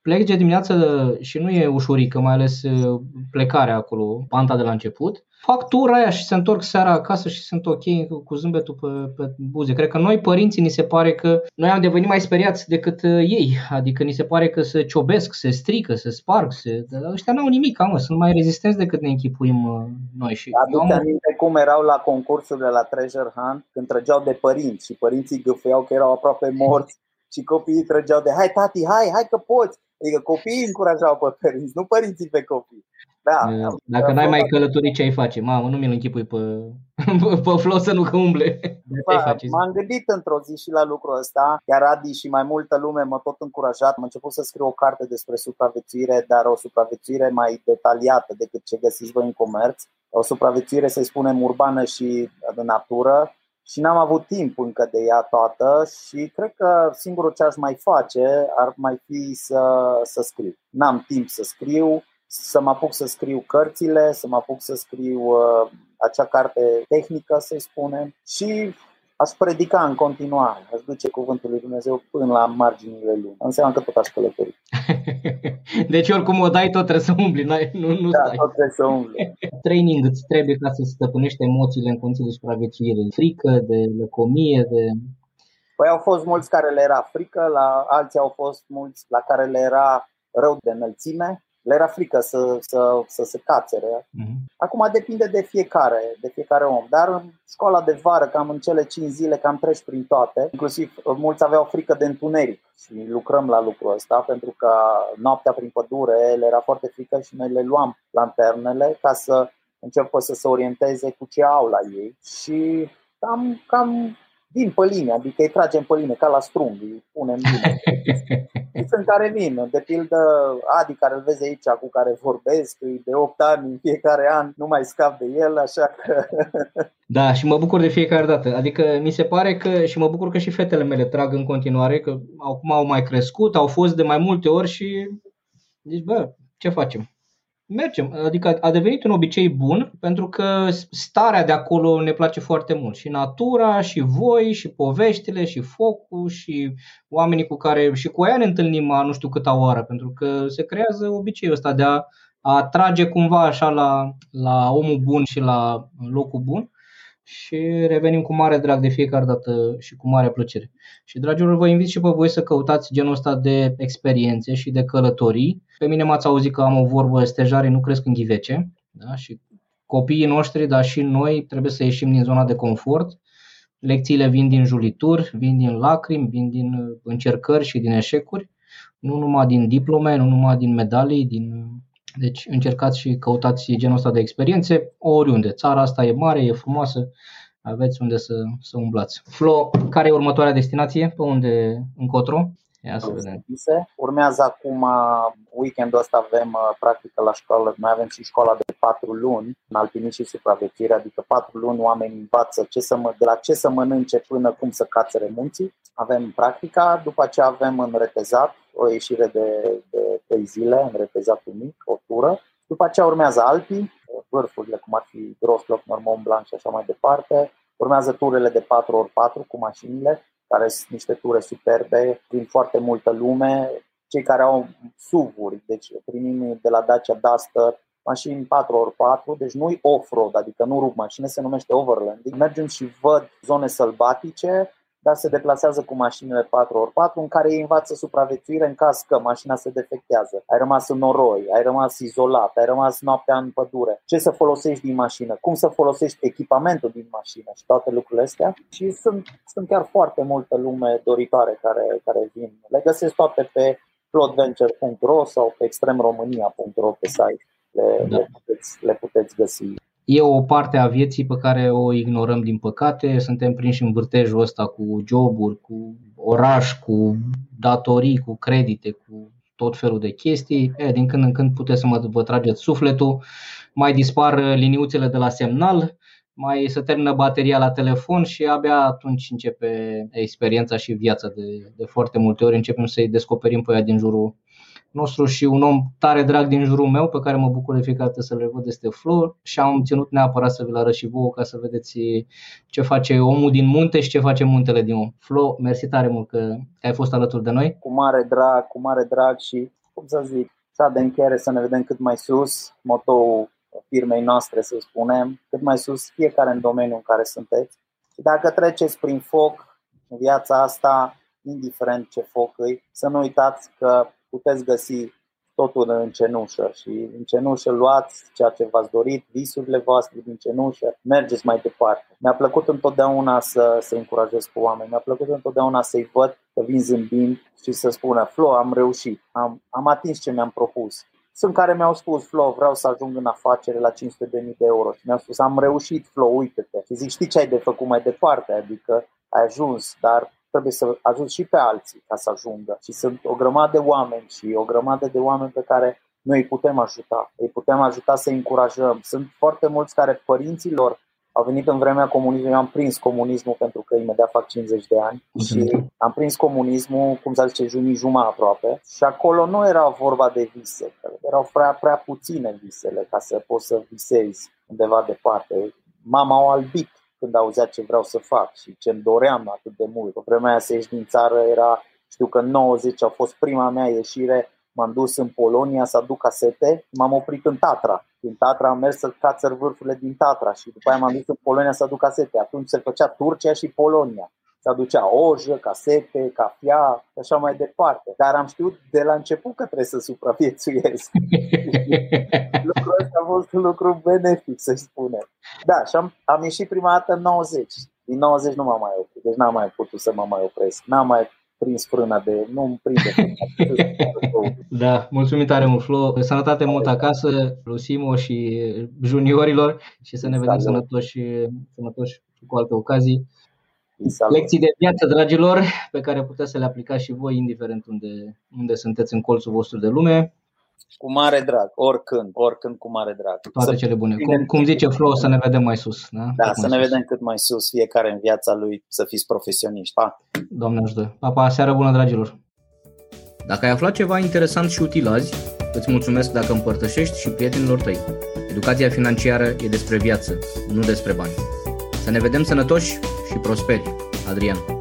pleci de dimineață și nu e ușurică, mai ales uh, plecarea acolo, panta de la început fac tura aia și se întorc seara acasă și sunt ok cu zâmbetul pe, pe buze. Cred că noi părinții ni se pare că noi am devenit mai speriați decât uh, ei. Adică ni se pare că se ciobesc, se strică, se sparg, se... Dar ăștia n-au nimic, mă, sunt mai rezistenți decât ne închipuim uh, noi. Și Aduți am... aminte cum erau la concursurile la Treasure Hunt când trăgeau de părinți și părinții gâfeau că erau aproape morți și copiii trăgeau de hai tati, hai, hai că poți. Adică copiii încurajau pe părinți, nu părinții pe copii. Da, Dacă n-ai mai călătorit, ce ai face? Mamă, nu mi-l închipui pe, pe flosă, nu că umble. Ba, m-am gândit într-o zi și la lucrul ăsta. Chiar Adi și mai multă lume m-a tot încurajat. Am început să scriu o carte despre supraviețuire, dar o supraviețuire mai detaliată decât ce găsiți voi în comerț. O supraviețuire, să-i spunem, urbană și de natură, și n-am avut timp încă de ea toată și cred că singurul ce aș mai face ar mai fi să, să scriu. N-am timp să scriu, să mă apuc să scriu cărțile, să mă apuc să scriu uh, acea carte tehnică, să spunem, și aș predica în continuare, aș duce cuvântul lui Dumnezeu până la marginile lumii. Înseamnă că tot aș călători. deci oricum o dai, tot trebuie să umbli, nu, nu da, stai. tot trebuie să umbli. Training îți trebuie ca să stăpânești emoțiile în condiții de supraviețuire, frică, de lăcomie, de Păi au fost mulți care le era frică, la alții au fost mulți la care le era rău de înălțime, le era frică să, să, să se cațere. Uh-huh. Acum depinde de fiecare, de fiecare om. Dar în școala de vară, cam în cele 5 zile, cam treci prin toate. Inclusiv uh, mulți aveau frică de întuneric și lucrăm la lucrul ăsta pentru că noaptea prin pădure le era foarte frică și noi le luam lanternele ca să înceapă să se orienteze cu ce au la ei și cam, cam vin pe linie, adică îi tragem pe linie, ca la strung, îi punem bine. Sunt care vin, de pildă Adi care îl vezi aici, cu care vorbesc, de 8 ani în fiecare an, nu mai scap de el, așa că... Da, și mă bucur de fiecare dată. Adică mi se pare că, și mă bucur că și fetele mele trag în continuare, că acum au mai crescut, au fost de mai multe ori și zici, bă, ce facem? Mergem. Adică a devenit un obicei bun pentru că starea de acolo ne place foarte mult. Și natura, și voi, și poveștile, și focul, și oamenii cu care și cu aia ne întâlnim nu știu câta oară, pentru că se creează obiceiul ăsta de a, a atrage cumva așa la, la omul bun și la locul bun și revenim cu mare drag de fiecare dată și cu mare plăcere. Și dragilor, vă invit și pe voi să căutați genul ăsta de experiențe și de călătorii. Pe mine m-ați auzit că am o vorbă, stejarii nu cresc în ghivece da? și copiii noștri, dar și noi trebuie să ieșim din zona de confort. Lecțiile vin din julituri, vin din lacrimi, vin din încercări și din eșecuri, nu numai din diplome, nu numai din medalii, din deci încercați și căutați genul ăsta de experiențe oriunde. Țara asta e mare, e frumoasă, aveți unde să, să umblați. Flo, care e următoarea destinație? Pe unde încotro? Ia să vedem. Urmează acum weekendul ăsta avem uh, practică la școală, mai avem și școala de patru luni în alpinism și supraviețuire, adică patru luni oamenii învață ce să mă, de la ce să mănânce până cum să cațere munții. Avem practica, după ce avem în retezat o ieșire de, de 3 zile în retezatul mic, o tură. După aceea urmează Alpii, vârfurile cum ar fi Grosloc, Normand Blanc și așa mai departe. Urmează turele de 4x4 cu mașinile, care sunt niște ture superbe, prin foarte multă lume, cei care au SUV-uri, deci primim de la Dacia Duster mașini 4x4, deci nu-i off-road, adică nu rup mașini, se numește overlanding. Mergem și văd zone sălbatice, dar se deplasează cu mașinile 4x4 în care ei învață supraviețuire în caz că mașina se defectează. Ai rămas în noroi, ai rămas izolat, ai rămas noaptea în pădure. Ce să folosești din mașină, cum să folosești echipamentul din mașină și toate lucrurile astea. Și sunt, sunt chiar foarte multe lume doritoare care, care vin. Le găsesc toate pe plotventure.ro sau pe extremromania.ro pe site. Le, da. le, puteți, le puteți găsi e o parte a vieții pe care o ignorăm din păcate. Suntem prinși în vârtejul ăsta cu joburi, cu oraș, cu datorii, cu credite, cu tot felul de chestii. E, din când în când puteți să mă vă trageți sufletul, mai dispar liniuțele de la semnal, mai se termină bateria la telefon și abia atunci începe experiența și viața de, de foarte multe ori. Începem să-i descoperim pe ea din jurul nostru și un om tare drag din jurul meu pe care mă bucur de fiecare dată să le văd este Flo și am ținut neapărat să vi-l arăt și vouă ca să vedeți ce face omul din munte și ce face muntele din om. Flo, mersi tare mult că ai fost alături de noi. Cu mare drag, cu mare drag și, cum să zic, să de încheiere să ne vedem cât mai sus, motoul firmei noastre, să spunem, cât mai sus fiecare în domeniul în care sunteți. Și dacă treceți prin foc în viața asta, indiferent ce foc îi, să nu uitați că puteți găsi totul în cenușă și în cenușă luați ceea ce v-ați dorit, visurile voastre din cenușă, mergeți mai departe. Mi-a plăcut întotdeauna să, să încurajez cu oameni, mi-a plăcut întotdeauna să-i văd că vin zâmbind și să spună Flo, am reușit, am, am atins ce mi-am propus. Sunt care mi-au spus, Flo, vreau să ajung în afacere la 500.000 de euro și mi-au spus, am reușit, Flo, uite-te. Și zic, știi ce ai de făcut mai departe? Adică ai ajuns, dar trebuie să ajut și pe alții ca să ajungă. Și sunt o grămadă de oameni și o grămadă de oameni pe care noi îi putem ajuta. Îi putem ajuta să încurajăm. Sunt foarte mulți care părinților au venit în vremea comunismului, eu am prins comunismul pentru că imediat fac 50 de ani și am prins comunismul, cum să zice, junii jumătate aproape și acolo nu era vorba de vise, erau prea, prea puține visele ca să poți să visezi undeva departe. Mama o albit când auzea ce vreau să fac și ce îmi doream atât de mult. Pe vremea aia să ieși din țară era, știu că în 90 a fost prima mea ieșire, m-am dus în Polonia să aduc casete, m-am oprit în Tatra. Din Tatra am mers să cațăr vârfurile din Tatra și după aia m-am dus în Polonia să aduc casete. Atunci se făcea Turcia și Polonia se aducea ojă, casete, cafea și așa mai departe. Dar am știut de la început că trebuie să supraviețuiesc. Lucrul ăsta a fost un lucru benefic, să spunem. Da, și am, am ieșit prima dată în 90. Din 90 nu m-am mai oprit, deci n-am mai putut să mă mai opresc. N-am mai prins frâna de... nu-mi prinde Da, mulțumim tare mult, Flo. Sănătate mult acasă, Lucimo și juniorilor și să ne vedem sănătoși, sănătoși cu alte ocazii. Salut. Lecții de viață, dragilor, pe care puteți să le aplicați și voi, indiferent unde, unde sunteți în colțul vostru de lume. Cu mare drag, oricând, oricând cu mare drag. Toate să cele bune. Cum, cum zice Flo, să ne vedem mai sus. Da, da să ne sus. vedem cât mai sus, fiecare în viața lui, să fiți profesioniști. Pa! Doamne ajută! Pa, pa, seară bună, dragilor! Dacă ai aflat ceva interesant și util azi, îți mulțumesc dacă împărtășești și prietenilor tăi. Educația financiară e despre viață, nu despre bani. Să ne vedem sănătoși și prosperi. Adrian.